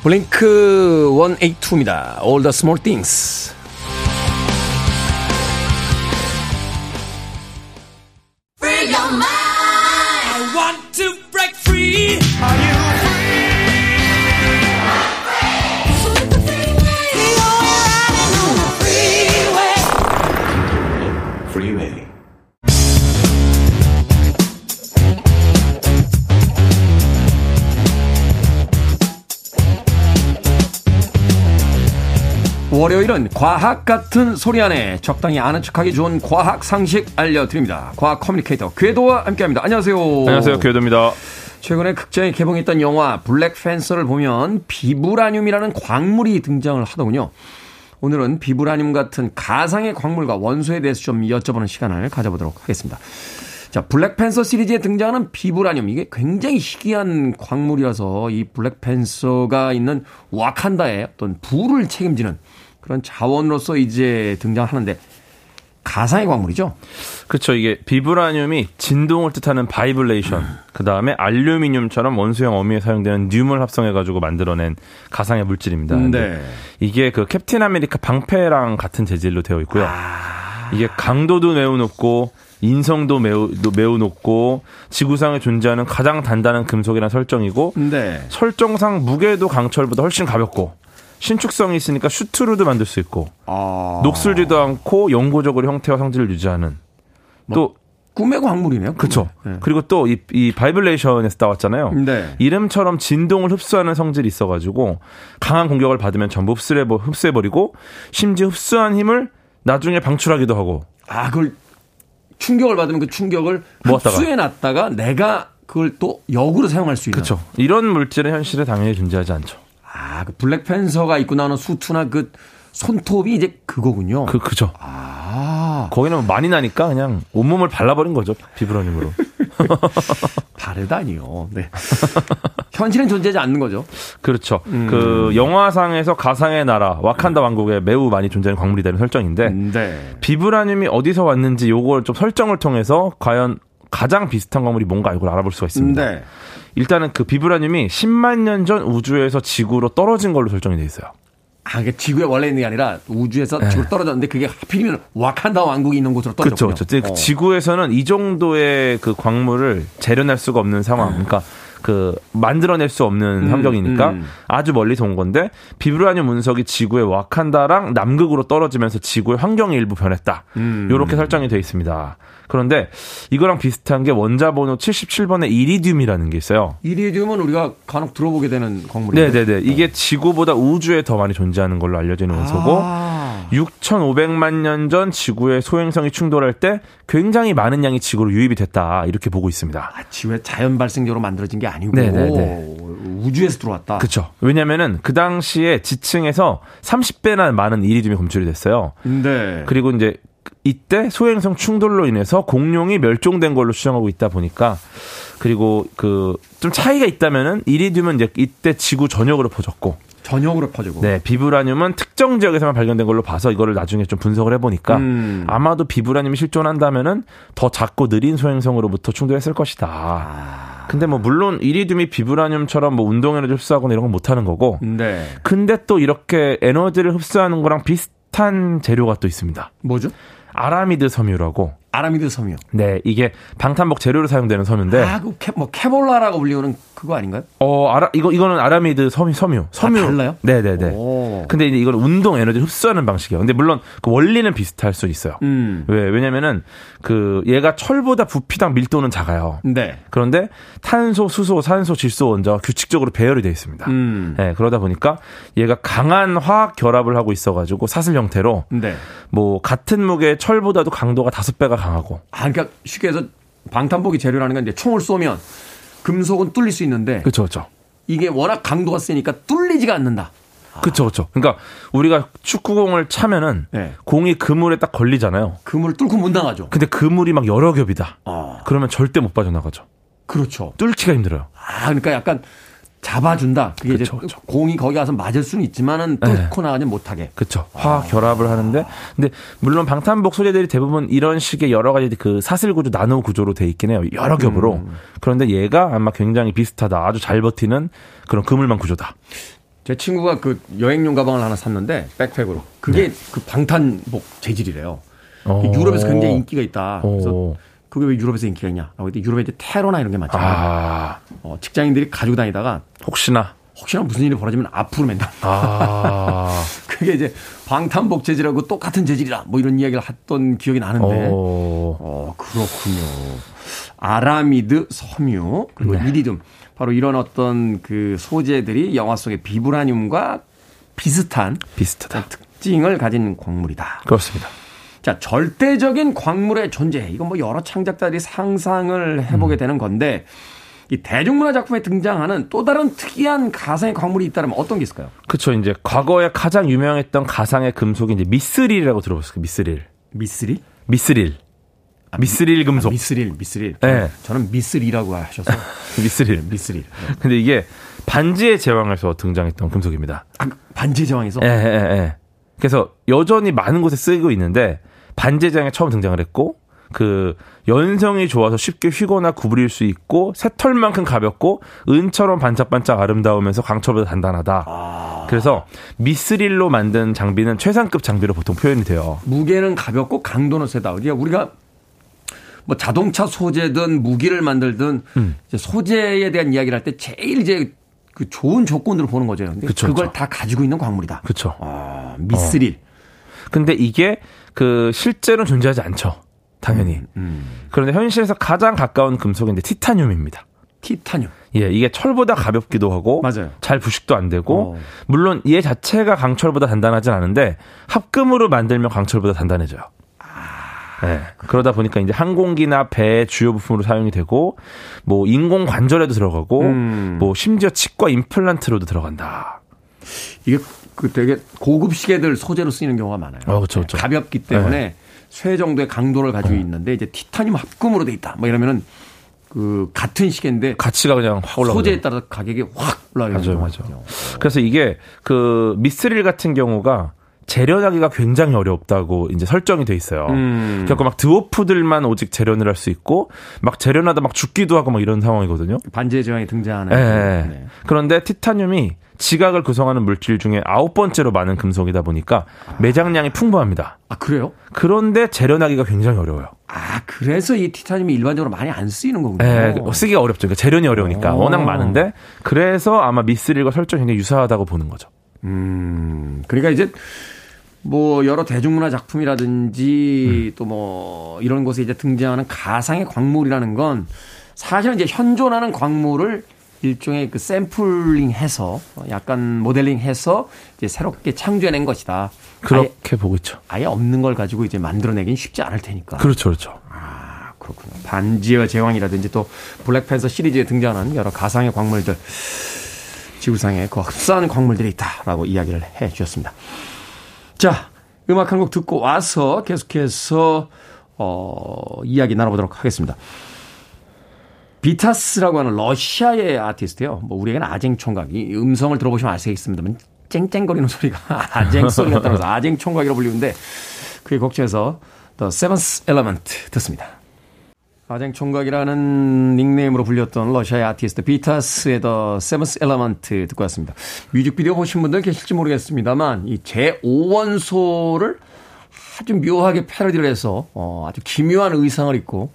A: 블링크 182입니다. All the small things. 월요일은 과학 같은 소리 안에 적당히 아는 척하기 좋은 과학 상식 알려드립니다. 과학 communicator 궤도와 함께합니다. 안녕하세요.
D: 안녕하세요. 궤도입니다.
A: 최근에 극장에 개봉했던 영화 블랙 팬서를 보면 비브라늄이라는 광물이 등장을 하더군요. 오늘은 비브라늄 같은 가상의 광물과 원소에 대해서 좀 여쭤보는 시간을 가져보도록 하겠습니다. 자, 블랙팬서 시리즈에 등장하는 비브라늄. 이게 굉장히 희귀한 광물이라서 이 블랙팬서가 있는 와칸다의 어떤 부를 책임지는 그런 자원으로서 이제 등장하는데 가상의 광물이죠.
D: 그렇죠. 이게 비브라늄이 진동을 뜻하는 vibration, 음. 그 다음에 알루미늄처럼 원소명 어미에 사용되는 늄을 합성해가지고 만들어낸 가상의 물질입니다. 네. 이게 그 캡틴 아메리카 방패랑 같은 재질로 되어 있고요. 아... 이게 강도도 매우 높고 인성도 매우 매우 높고 지구상에 존재하는 가장 단단한 금속이라는 설정이고 네. 설정상 무게도 강철보다 훨씬 가볍고 신축성이 있으니까 슈트로도 만들 수 있고 아... 녹슬지도 않고 영구적으로 형태와 성질을 유지하는 뭐, 또
A: 꿈의 광물이네요.
D: 그렇죠. 네. 그리고 또 이 이 vibration에서 나왔잖아요. 네. 이름처럼 진동을 흡수하는 성질이 있어가지고 강한 공격을 받으면 전부 흡수해 흡수해버리고 심지어 흡수한 힘을 나중에 방출하기도 하고.
A: 아 그걸 충격을 받으면 그 충격을 흡수해 놨다가 내가 그걸 또 역으로 사용할 수 있는.
D: 그렇죠. 이런 물질은 현실에 당연히 존재하지 않죠.
A: 아, 그 블랙팬서가 입고 나오는 수트나 그 손톱이 이제 그거군요.
D: 그, 그죠. 아. 거기는 많이 나니까 그냥 온몸을 발라버린 거죠. 비브라늄으로.
A: 바르다니요. 네. 현실은 존재하지 않는 거죠.
D: 그렇죠. 음. 그 영화상에서 가상의 나라 와칸다 왕국에 매우 많이 존재하는 광물이 되는 설정인데 네. 비브라늄이 어디서 왔는지 요걸 좀 설정을 통해서 과연 가장 비슷한 광물이 뭔가 이걸 알아볼 수가 있습니다. 네. 일단은 그 비브라늄이 10만 년 전 우주에서 지구로 떨어진 걸로 설정이 돼 있어요.
A: 아, 그게 지구에 원래 있는 게 아니라 우주에서 네. 지구로 떨어졌는데 그게 하필이면 와칸다 왕국이 있는 곳으로 떨어졌군요.
D: 그렇죠. 그렇죠. 어. 지구에서는 이 정도의 그 광물을 재련할 수가 없는 상황. 음. 그러니까 그 만들어낼 수 없는 음, 환경이니까 음. 아주 멀리서 온 건데 비브라늄 운석이 지구의 와칸다랑 남극으로 떨어지면서 지구의 환경이 일부 변했다. 음. 이렇게 설정이 되어 있습니다. 그런데 이거랑 비슷한 게 원자 번호 77번의 이리듐이라는 게 있어요.
A: 이리듐은 우리가 간혹 들어보게 되는 광물이에요.
D: 네네네. 이게 지구보다 우주에 더 많이 존재하는 걸로 알려지는 원소고 아. 6,500만 년 전 지구의 소행성이 충돌할 때 굉장히 많은 양이 지구로 유입이 됐다 이렇게 보고 있습니다.
A: 아, 지구에 자연 발생적으로 만들어진 게 아니고 네네네. 우주에서 들어왔다.
D: 그렇죠. 왜냐면은 그 당시에 지층에서 30배나 많은 이리듐이 검출이 됐어요. 네. 그리고 이제 이때 소행성 충돌로 인해서 공룡이 멸종된 걸로 추정하고 있다 보니까 그리고 그 좀 차이가 있다면은 이리듐은 이제 이때 지구 전역으로 퍼졌고
A: 전역으로 퍼지고.
D: 네, 비브라늄은 특정 지역에서만 발견된 걸로 봐서 이거를 나중에 좀 분석을 해보니까 음. 아마도 비브라늄이 실존한다면은 더 작고 느린 소행성으로부터 충돌했을 것이다. 아. 근데 뭐 물론 이리듐이 비브라늄처럼 뭐 운동 에너지 흡수하거나 이런 건 못하는 거고. 네. 근데 또 이렇게 에너지를 흡수하는 거랑 비슷한 재료가 또 있습니다.
A: 뭐죠?
D: 아라미드 섬유라고
A: 아라미드 섬유.
D: 네, 이게 방탄복 재료로 사용되는 섬유인데.
A: 아, 그 캐, 뭐 케블라라고 불리우는 그거 아닌가요?
D: 어, 아라 이거 이거는 아라미드 섬유 섬유. 섬유.
A: 아, 달라요?
D: 네, 네, 네. 근데 이제 이거는 운동 에너지를 흡수하는 방식이에요. 근데 물론 그 원리는 비슷할 수 있어요. 음. 왜? 왜냐면은 그 얘가 철보다 부피당 밀도는 작아요. 네. 그런데 탄소, 수소, 산소, 질소 원자가 규칙적으로 배열이 되어 있습니다. 음. 네, 그러다 보니까 얘가 강한 화학 결합을 하고 있어 가지고 사슬 형태로 네. 뭐 같은 무게의 철보다도 강도가 다섯 배가 강하고.
A: 아, 그러니까 쉽게 해서 방탄복이 재료라는 건 이제 총을 쏘면 금속은 뚫릴 수 있는데.
D: 그렇죠, 그렇죠.
A: 이게 워낙 강도가 세니까 뚫리지가 않는다.
D: 그렇죠, 그렇죠. 그러니까 우리가 축구공을 차면은 네. 공이 그물에 딱 걸리잖아요.
A: 그물 뚫고 못 나가죠.
D: 근데 그물이 막 여러 겹이다. 어. 그러면 절대 못 빠져나가죠.
A: 그렇죠.
D: 뚫기가 힘들어요.
A: 아, 그러니까 약간 잡아준다. 그게 그쵸, 이제 그쵸. 공이 거기 가서 맞을 수는 있지만은 뚫고 네. 나가지 못하게.
D: 그렇죠. 화학 결합을 하는데, 근데 물론 방탄복 소재들이 대부분 이런 식의 여러 가지 그 사슬 구조, 나노 구조로 돼 있긴 해요. 여러 겹으로. 음. 그런데 얘가 아마 굉장히 비슷하다. 아주 잘 버티는 그런 그물망 구조다.
A: 제 친구가 그 여행용 가방을 하나 샀는데 백팩으로. 그게 네. 그 방탄복 재질이래요. 오. 유럽에서 굉장히 인기가 있다. 그래서 오. 그게 왜 유럽에서 인기가 있냐? 라고 했더니 유럽에 이제 테러나 이런 게 많잖아요. 아. 어, 직장인들이 가지고 다니다가
D: 혹시나
A: 혹시나 무슨 일이 벌어지면 앞으로 맨다. 아. 그게 이제 방탄복 재질하고 똑같은 재질이라 뭐 이런 이야기를 했던 기억이 나는데. 오. 어, 그렇군요. 아라미드 섬유 그리고 네. 이리듐 바로 이런 어떤 그 소재들이 영화 속의 비브라늄과 비슷한
D: 비슷하다
A: 특징을 가진 광물이다.
D: 그렇습니다.
A: 자, 절대적인 광물의 존재. 이건 뭐 여러 창작자들이 상상을 해보게 음. 되는 건데, 이 대중문화 작품에 등장하는 또 다른 특이한 가상의 광물이 있다면 어떤 게 있을까요?
D: 그렇죠. 이제 과거에 가장 유명했던 가상의 금속이 이제 미스릴이라고 들어보셨어요. 미스릴.
A: 미스릴?
D: 미스릴. 아, 미스릴 금속. 아,
A: 미스릴, 미스릴. 네. 저는 미스리라고 하셔서.
D: 미스릴.
A: 미스릴. 네.
D: 근데 이게 반지의 제왕에서 등장했던 금속입니다.
A: 아, 반지의 제왕에서?
D: 예, 예, 예. 그래서 여전히 많은 곳에 쓰이고 있는데 반제장에 처음 등장을 했고 그 연성이 좋아서 쉽게 휘거나 구부릴 수 있고 새털만큼 가볍고 은처럼 반짝반짝 아름다우면서 강철보다 단단하다. 아... 그래서 미스릴로 만든 장비는 최상급 장비로 보통 표현이 돼요.
A: 무게는 가볍고 강도는 세다. 그러니까 우리가 뭐 자동차 소재든 무기를 만들든 음. 소재에 대한 이야기를 할 때 제일 이제 그 좋은 조건으로 보는 거죠. 근데 그쵸, 그걸 그쵸. 다 가지고 있는 광물이다.
D: 그렇죠.
A: 아, 미스릴. 어.
D: 근데 이게 그 실제로는 존재하지 않죠. 당연히. 음, 음. 그런데 현실에서 가장 가까운 금속인데 티타늄입니다.
A: 티타늄.
D: 예, 이게 철보다 가볍기도 하고
A: 맞아요.
D: 잘 부식도 안 되고 어. 물론 얘 자체가 강철보다 단단하진 않은데 합금으로 만들면 강철보다 단단해져요. 아. 네. 그러다 보니까 이제 항공기나 배 주요 부품으로 사용이 되고 뭐 인공 관절에도 들어가고 음. 뭐 심지어 치과 임플란트로도 들어간다.
A: 이게 그 되게 고급 시계들 소재로 쓰이는 경우가 많아요.
D: 어, 그렇죠, 그렇죠.
A: 가볍기 때문에 네. 쇠 정도의 강도를 가지고 어. 있는데 이제 티타늄 합금으로 돼 있다. 뭐 이러면은 그 같은 시계인데
D: 가치가 그냥 확 올라가요.
A: 소재에 따라 가격이 확 올라가요.
D: 맞아요, 맞아요. 그래서 이게 그 미스릴 같은 경우가 재련하기가 굉장히 어렵다고 이제 설정이 돼 있어요. 음. 그러니까 막 드워프들만 오직 재련을 할 수 있고 막 재련하다 막 죽기도 하고 막 이런 상황이거든요.
A: 반지의 제왕이 등장하는.
D: 네. 네. 그런데 티타늄이 지각을 구성하는 물질 중에 아홉 번째로 많은 금속이다 보니까 매장량이 풍부합니다.
A: 아, 그래요?
D: 그런데 재련하기가 굉장히 어려워요.
A: 아, 그래서 이 티타늄이 일반적으로 많이 안 쓰이는 거군요.
D: 네, 쓰기가 어렵죠. 그러니까 재련이 어려우니까.
A: 오.
D: 워낙 많은데, 그래서 아마 미스릴과 설정이 굉장히 유사하다고 보는 거죠.
A: 음, 그러니까 이제 뭐 여러 대중문화 작품이라든지 또뭐 이런 곳에 이제 등장하는 가상의 광물이라는 건 사실은 이제 현존하는 광물을 일종의 그 샘플링해서 약간 모델링해서 이제 새롭게 창조해낸 것이다.
D: 그렇게
A: 아예,
D: 보고 있죠.
A: 아예 없는 걸 가지고 이제 만들어내긴 쉽지 않을 테니까.
D: 그렇죠, 그렇죠.
A: 아, 그렇군요. 반지의 제왕이라든지 또 블랙팬서 시리즈에 등장하는 여러 가상의 광물들. 지구상에 그 흡사한 광물들이 있다라고 이야기를 해 주셨습니다. 자, 음악 한 곡 듣고 와서 계속해서 어, 이야기 나눠보도록 하겠습니다. 비타스라고 하는 러시아의 아티스트예요. 뭐 우리에게는 아쟁 총각. 이 음성을 들어보시면 아시겠습니다만 쨍쨍거리는 소리가 아쟁 소리가 따라서 아쟁 총각이라고 불리는데 그의 곡 중에서 The Seventh Element 듣습니다. 아쟁 총각이라는 닉네임으로 불렸던 러시아의 아티스트 비타스의 The Seventh Element 듣고 왔습니다. 뮤직비디오 보신 분들 계실지 모르겠습니다만 이 제5원소를 아주 묘하게 패러디를 해서 어, 아주 기묘한 의상을 입고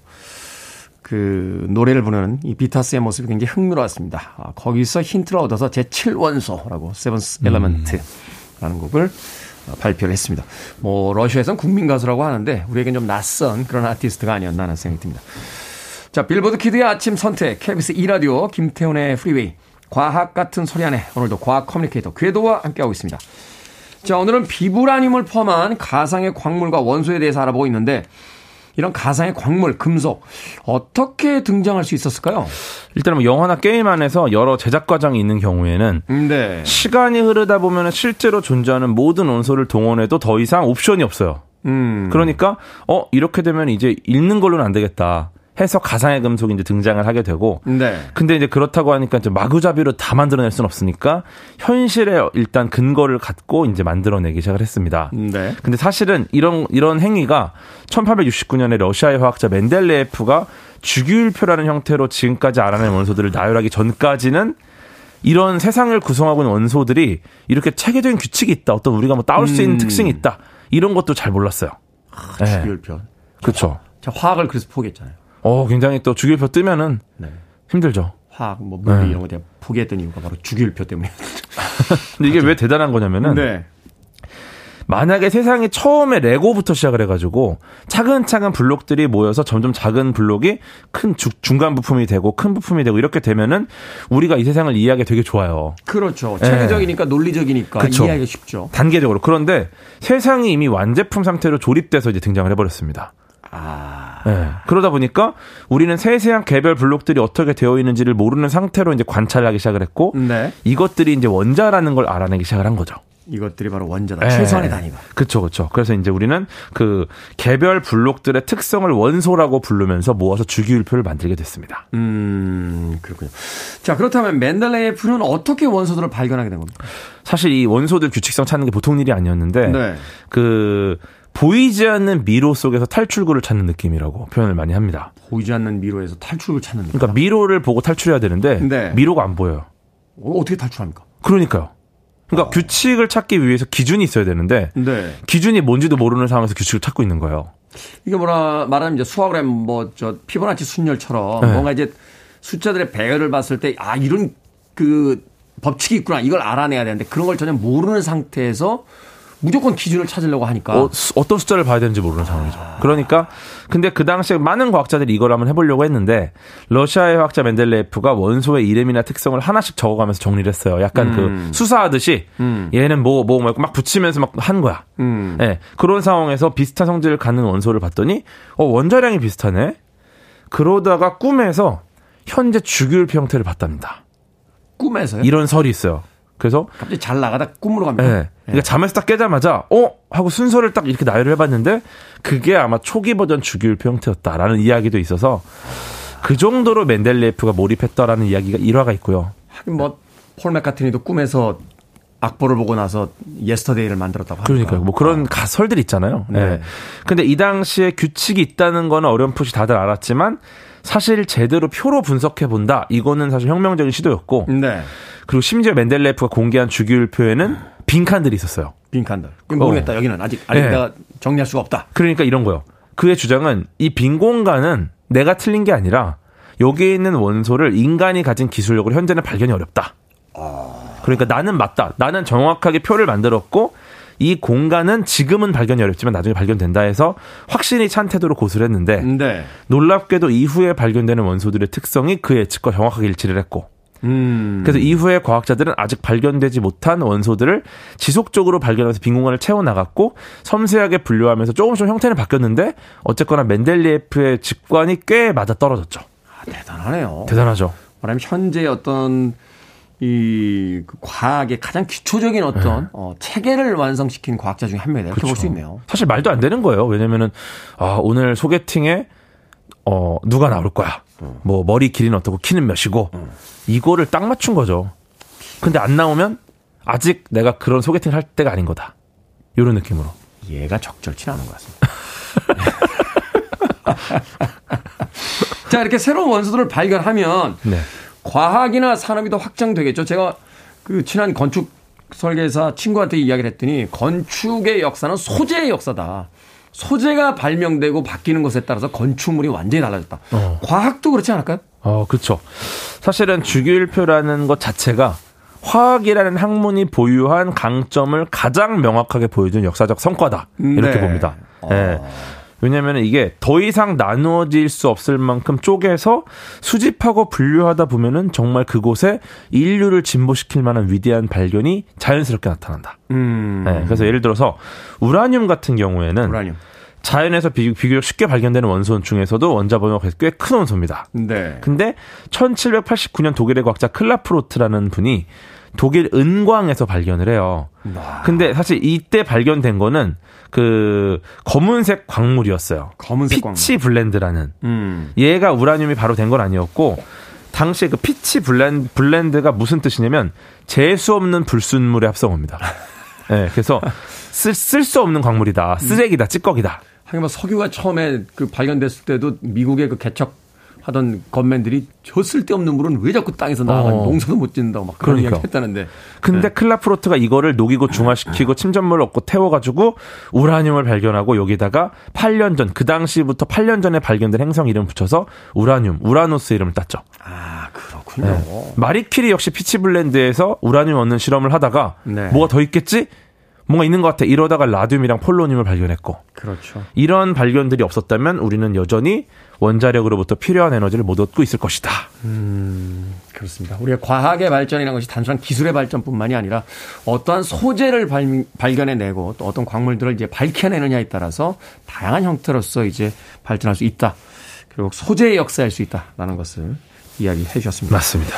A: 그 노래를 부르는 이 비타스의 모습이 굉장히 흥미로웠습니다. 아, 거기서 힌트를 얻어서 제7원소라고 Seventh Element라는 곡을 어, 발표를 했습니다. 뭐 러시아에선 국민 가수라고 하는데 우리에겐 좀 낯선 그런 아티스트가 아니었나 하는 생각이 듭니다. 자, 빌보드 kid의 아침 선택 KBS 2 라디오 김태훈의 Freeway 과학 같은 소리 안에 오늘도 과학 communicator 궤도와 함께하고 있습니다. 자, 오늘은 비브라늄을 포함한 가상의 광물과 원소에 대해서 알아보고 있는데 이런 가상의 광물, 금속 어떻게 등장할 수 있었을까요?
D: 일단 뭐 영화나 게임 안에서 여러 제작 과정이 있는 경우에는
A: 네.
D: 시간이 흐르다 보면 실제로 존재하는 모든 원소를 동원해도 더 이상 옵션이 없어요.
A: 음.
D: 그러니까 어 이렇게 되면 이제 읽는 걸로는 안 되겠다. 해서 가상의 금속이 이제 등장을 하게 되고
A: 네.
D: 근데 이제 그렇다고 하니까 이제 마구잡이로 다 만들어낼 수는 없으니까 현실에 일단 근거를 갖고 이제 만들어내기 시작을 했습니다.
A: 네.
D: 근데 사실은 이런 이런 행위가 1869년에 러시아의 화학자 멘델레예프가 주기율표라는 형태로 지금까지 알아낸 원소들을 나열하기 전까지는 이런 세상을 구성하고 있는 원소들이 이렇게 체계적인 규칙이 있다. 어떤 우리가 뭐 따올 수 있는
A: 음.
D: 특징이 있다. 이런 것도 잘 몰랐어요. 네.
A: 주기율표.
D: 그렇죠.
A: 저 화학을 그래서 포기했잖아요.
D: 어, 굉장히 또 주기율표 뜨면은
A: 네.
D: 힘들죠.
A: 화학, 뭐 물리
D: 네.
A: 이런 거 내가 포기했던 이유가 바로 주기율표 때문에.
D: 근데 이게 왜 대단한 거냐면은
A: 네.
D: 만약에 세상이 처음에 레고부터 시작을 해가지고 차근차근 블록들이 모여서 점점 작은 블록이 큰 주- 중간 부품이 되고 큰 부품이 되고 이렇게 되면은 우리가 이 세상을 이해하기 되게 좋아요.
A: 그렇죠.
D: 네.
A: 체계적이니까 논리적이니까
D: 그쵸.
A: 이해하기 쉽죠.
D: 단계적으로. 그런데 세상이 이미 완제품 상태로 조립돼서 이제 등장을 해버렸습니다.
A: 아.
D: 네. 그러다 보니까 우리는 세세한 개별 블록들이 어떻게 되어 있는지를 모르는 상태로 이제 관찰하기 시작을 했고
A: 네.
D: 이것들이 이제 원자라는 걸 알아내기 시작을 한 거죠.
A: 이것들이 바로 원자다.
D: 네.
A: 최소한의 단위가.
D: 그렇죠, 그렇죠. 그래서 이제 우리는 그 개별 블록들의 특성을 원소라고 부르면서 모아서 주기율표를 만들게 됐습니다.
A: 음, 그렇군요. 자, 그렇다면 멘델레예프는 어떻게 원소들을 발견하게 된 겁니까?
D: 사실 이 원소들 규칙성 찾는 게 보통 일이 아니었는데
A: 네.
D: 그 보이지 않는 미로 속에서 탈출구를 찾는 느낌이라고 표현을 많이 합니다.
A: 보이지 않는 미로에서 탈출을 찾는 겁니다.
D: 그러니까 미로를 보고 탈출해야 되는데
A: 네.
D: 미로가 안 보여요.
A: 어, 어떻게 탈출합니까?
D: 그러니까요. 그러니까 규칙을 찾기 위해서 기준이 있어야 되는데
A: 네.
D: 기준이 뭔지도 모르는 상황에서 규칙을 찾고 있는 거예요.
A: 이게 뭐라 말하면 이제 수학을 하면 뭐 저 피보나치 순열처럼
D: 네.
A: 뭔가 이제 숫자들의 배열을 봤을 때 아 이런 그 법칙이 있구나 이걸 알아내야 되는데 그런 걸 전혀 모르는 상태에서 무조건 기준을 찾으려고 하니까
D: 어, 떤 숫자를 봐야 되는지 모르는 상황이죠. 그러니까 근데 그 당시에 많은 과학자들이 이걸 한번 해보려고 했는데 러시아의 화학자 멘델레예프가 원소의 이름이나 특성을 하나씩 적어가면서 정리를 했어요. 약간 그 수사하듯이 얘는 뭐뭐뭐막 붙이면서 막 한 거야.
A: 음.
D: 예, 그런 상황에서 비슷한 성질을 갖는 원소를 봤더니 어 원자량이 비슷하네. 그러다가 꿈에서 현재 주기율표 형태를 봤답니다.
A: 꿈에서요?
D: 이런 설이 있어요. 그래서
A: 갑자기 잘 나가다 꿈으로 갑니다.
D: 예. 그러니까 잠에서 딱 깨자마자 어 하고 순서를 딱 이렇게 나열을 해봤는데 그게 아마 초기 버전 주기율표 형태였다라는 이야기도 있어서 그 정도로 멘델레예프가 몰입했다라는 이야기가 일화가 있고요.
A: 하긴 뭐폴 맥카트니도 꿈에서 악보를 보고 나서 Yesterday를 만들었다고 하니까.
D: 그러니까요. 뭐 그런 가설들 있잖아요.
A: 네.
D: 네. 근데 이 당시에 규칙이 있다는 거는 어렴풋이 다들 알았지만 사실 제대로 표로 분석해 본다. 이거는 사실 혁명적인 시도였고. 네. 그리고 심지어 멘델레예프가 공개한 주기율표에는 빈칸들이 있었어요.
A: 빈칸들. 모르겠다. 어. 여기는 아직 아직 네. 내가 정리할 수가 없다.
D: 그러니까 이런 거요. 그의 주장은 이 빈 공간은 내가 틀린 게 아니라 여기에 있는 원소를 인간이 가진 기술력으로 현재는 발견이 어렵다. 그러니까 나는 맞다. 나는 정확하게 표를 만들었고 이 공간은 지금은 발견이 어렵지만 나중에 발견된다 해서 확신이 찬 태도로 고수를 했는데 네. 놀랍게도 이후에 발견되는 원소들의 특성이 그 예측과 정확하게 일치를 했고 음. 그래서 이후에 과학자들은 아직 발견되지 못한 원소들을 지속적으로 발견해서 빈 공간을 채워 나갔고 섬세하게 분류하면서 조금씩 형태는 바뀌었는데 어쨌거나 맨델리에프의 직관이 꽤 맞아 떨어졌죠.
A: 아, 대단하네요.
D: 대단하죠.
A: 말하면 현재 어떤 이그 과학의 가장 기초적인 어떤 네. 어, 체계를 완성시킨 과학자 중에 한 명이다 이렇게 그렇죠. 볼수 있네요.
D: 사실 말도 안 되는 거예요. 왜냐면은 아 오늘 소개팅에 어 누가 나올 거야. 어. 뭐 머리 길이는 어떻고 키는 몇이고 어. 이거를 딱 맞춘 거죠. 근데 안 나오면 아직 내가 그런 소개팅을 할 때가 아닌 거다. 이런 느낌으로.
A: 얘가 적절치 않은 것 같습니다. 자 이렇게 새로운 원소들을 발견하면 네. 과학이나 산업이 더 확장되겠죠. 제가 그 친한 건축 설계사 친구한테 이야기를 했더니 건축의 역사는 소재의 역사다. 소재가 발명되고 바뀌는 것에 따라서 건축물이 완전히 달라졌다. 어. 과학도 그렇지 않을까요?
D: 어, 그렇죠. 사실은 주기율표라는 것 자체가 화학이라는 학문이 보유한 강점을 가장 명확하게 보여준 역사적 성과다. 이렇게 네. 봅니다. 어. 네. 왜냐하면 이게 더 이상 나누어질 수 없을 만큼 쪼개서 수집하고 분류하다 보면은 정말 그곳에 인류를 진보시킬 만한 위대한 발견이 자연스럽게 나타난다. 음. 네, 그래서 예를 들어서 우라늄 같은 경우에는 우라늄. 자연에서 비, 교적 쉽게 발견되는 원소 중에서도 원자 범위가 꽤 큰 원소입니다. 네. 근데 1789년 독일의 과학자 클라프로트라는 분이 독일 은광에서 발견을 해요. 와. 근데 사실 이때 발견된 거는 그 검은색 광물이었어요. 검은색 피치 광물. 블렌드라는. 음. 얘가 우라늄이 바로 된 건 아니었고 당시에 그 pitch blende, blende가 무슨 뜻이냐면 재수 없는 불순물의 합성어입니다. 네, 그래서 쓸 수 없는 광물이다. 쓰레기다. 찌꺼기다.
A: 하긴 뭐 석유가 처음에 그 발견됐을 때도 미국의 그 개척 하던 건맨들이 저 쓸데없는 물은 왜 자꾸 땅에서 나와 어. 농사도 못 짓는다고 막 그런 그러니까. 이야기 했다는데.
D: 근데 네. 클라프로트가 이거를 녹이고 중화시키고 침전물을 얻고 태워가지고 우라늄을 발견하고 여기다가 8년 전, 그 당시부터 8년 전에 발견된 행성 이름 붙여서 우라늄, 우라노스 이름을 땄죠.
A: 아, 그렇군요. 네.
D: 마리퀴리 역시 피치블렌드에서 우라늄 얻는 실험을 하다가 네. 뭐가 더 있겠지? 뭔가 있는 것 같아. 이러다가 라듐이랑 폴로늄을 발견했고.
A: 그렇죠.
D: 이런 발견들이 없었다면 우리는 여전히 원자력으로부터 필요한 에너지를 못 얻고 있을 것이다. 음,
A: 그렇습니다. 우리가 과학의 발전이라는 것이 단순한 기술의 발전뿐만이 아니라 어떠한 소재를 발, 발견해내고 또 어떤 광물들을 이제 밝혀내느냐에 따라서 다양한 형태로서 이제 발전할 수 있다. 그리고 소재의 역사일 수 있다라는 것을 이야기해 주셨습니다.
D: 맞습니다.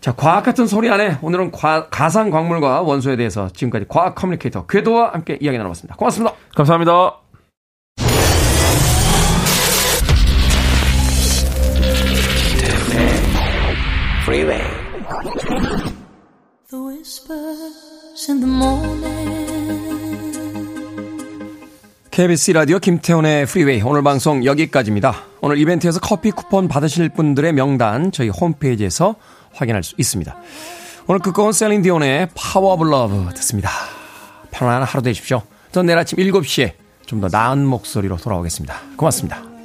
A: 자, 과학 같은 소리 안에 오늘은 과, 가상 광물과 원소에 대해서 지금까지 과학 커뮤니케이터 궤도와 함께 이야기 나눠봤습니다. 고맙습니다.
D: 감사합니다.
A: Freeway. The whispers in the morning. KBS 라디오 김태훈의 Freeway 오늘 방송 여기까지입니다. 오늘 이벤트에서 커피 쿠폰 받으실 분들의 명단 저희 홈페이지에서 확인할 수 있습니다. 오늘 끝곡은 셀린 디온의 Power of Love 듣습니다. 편안한 하루 되십시오. 전 내일 아침 7시에 좀 더 나은 목소리로 돌아오겠습니다. 고맙습니다.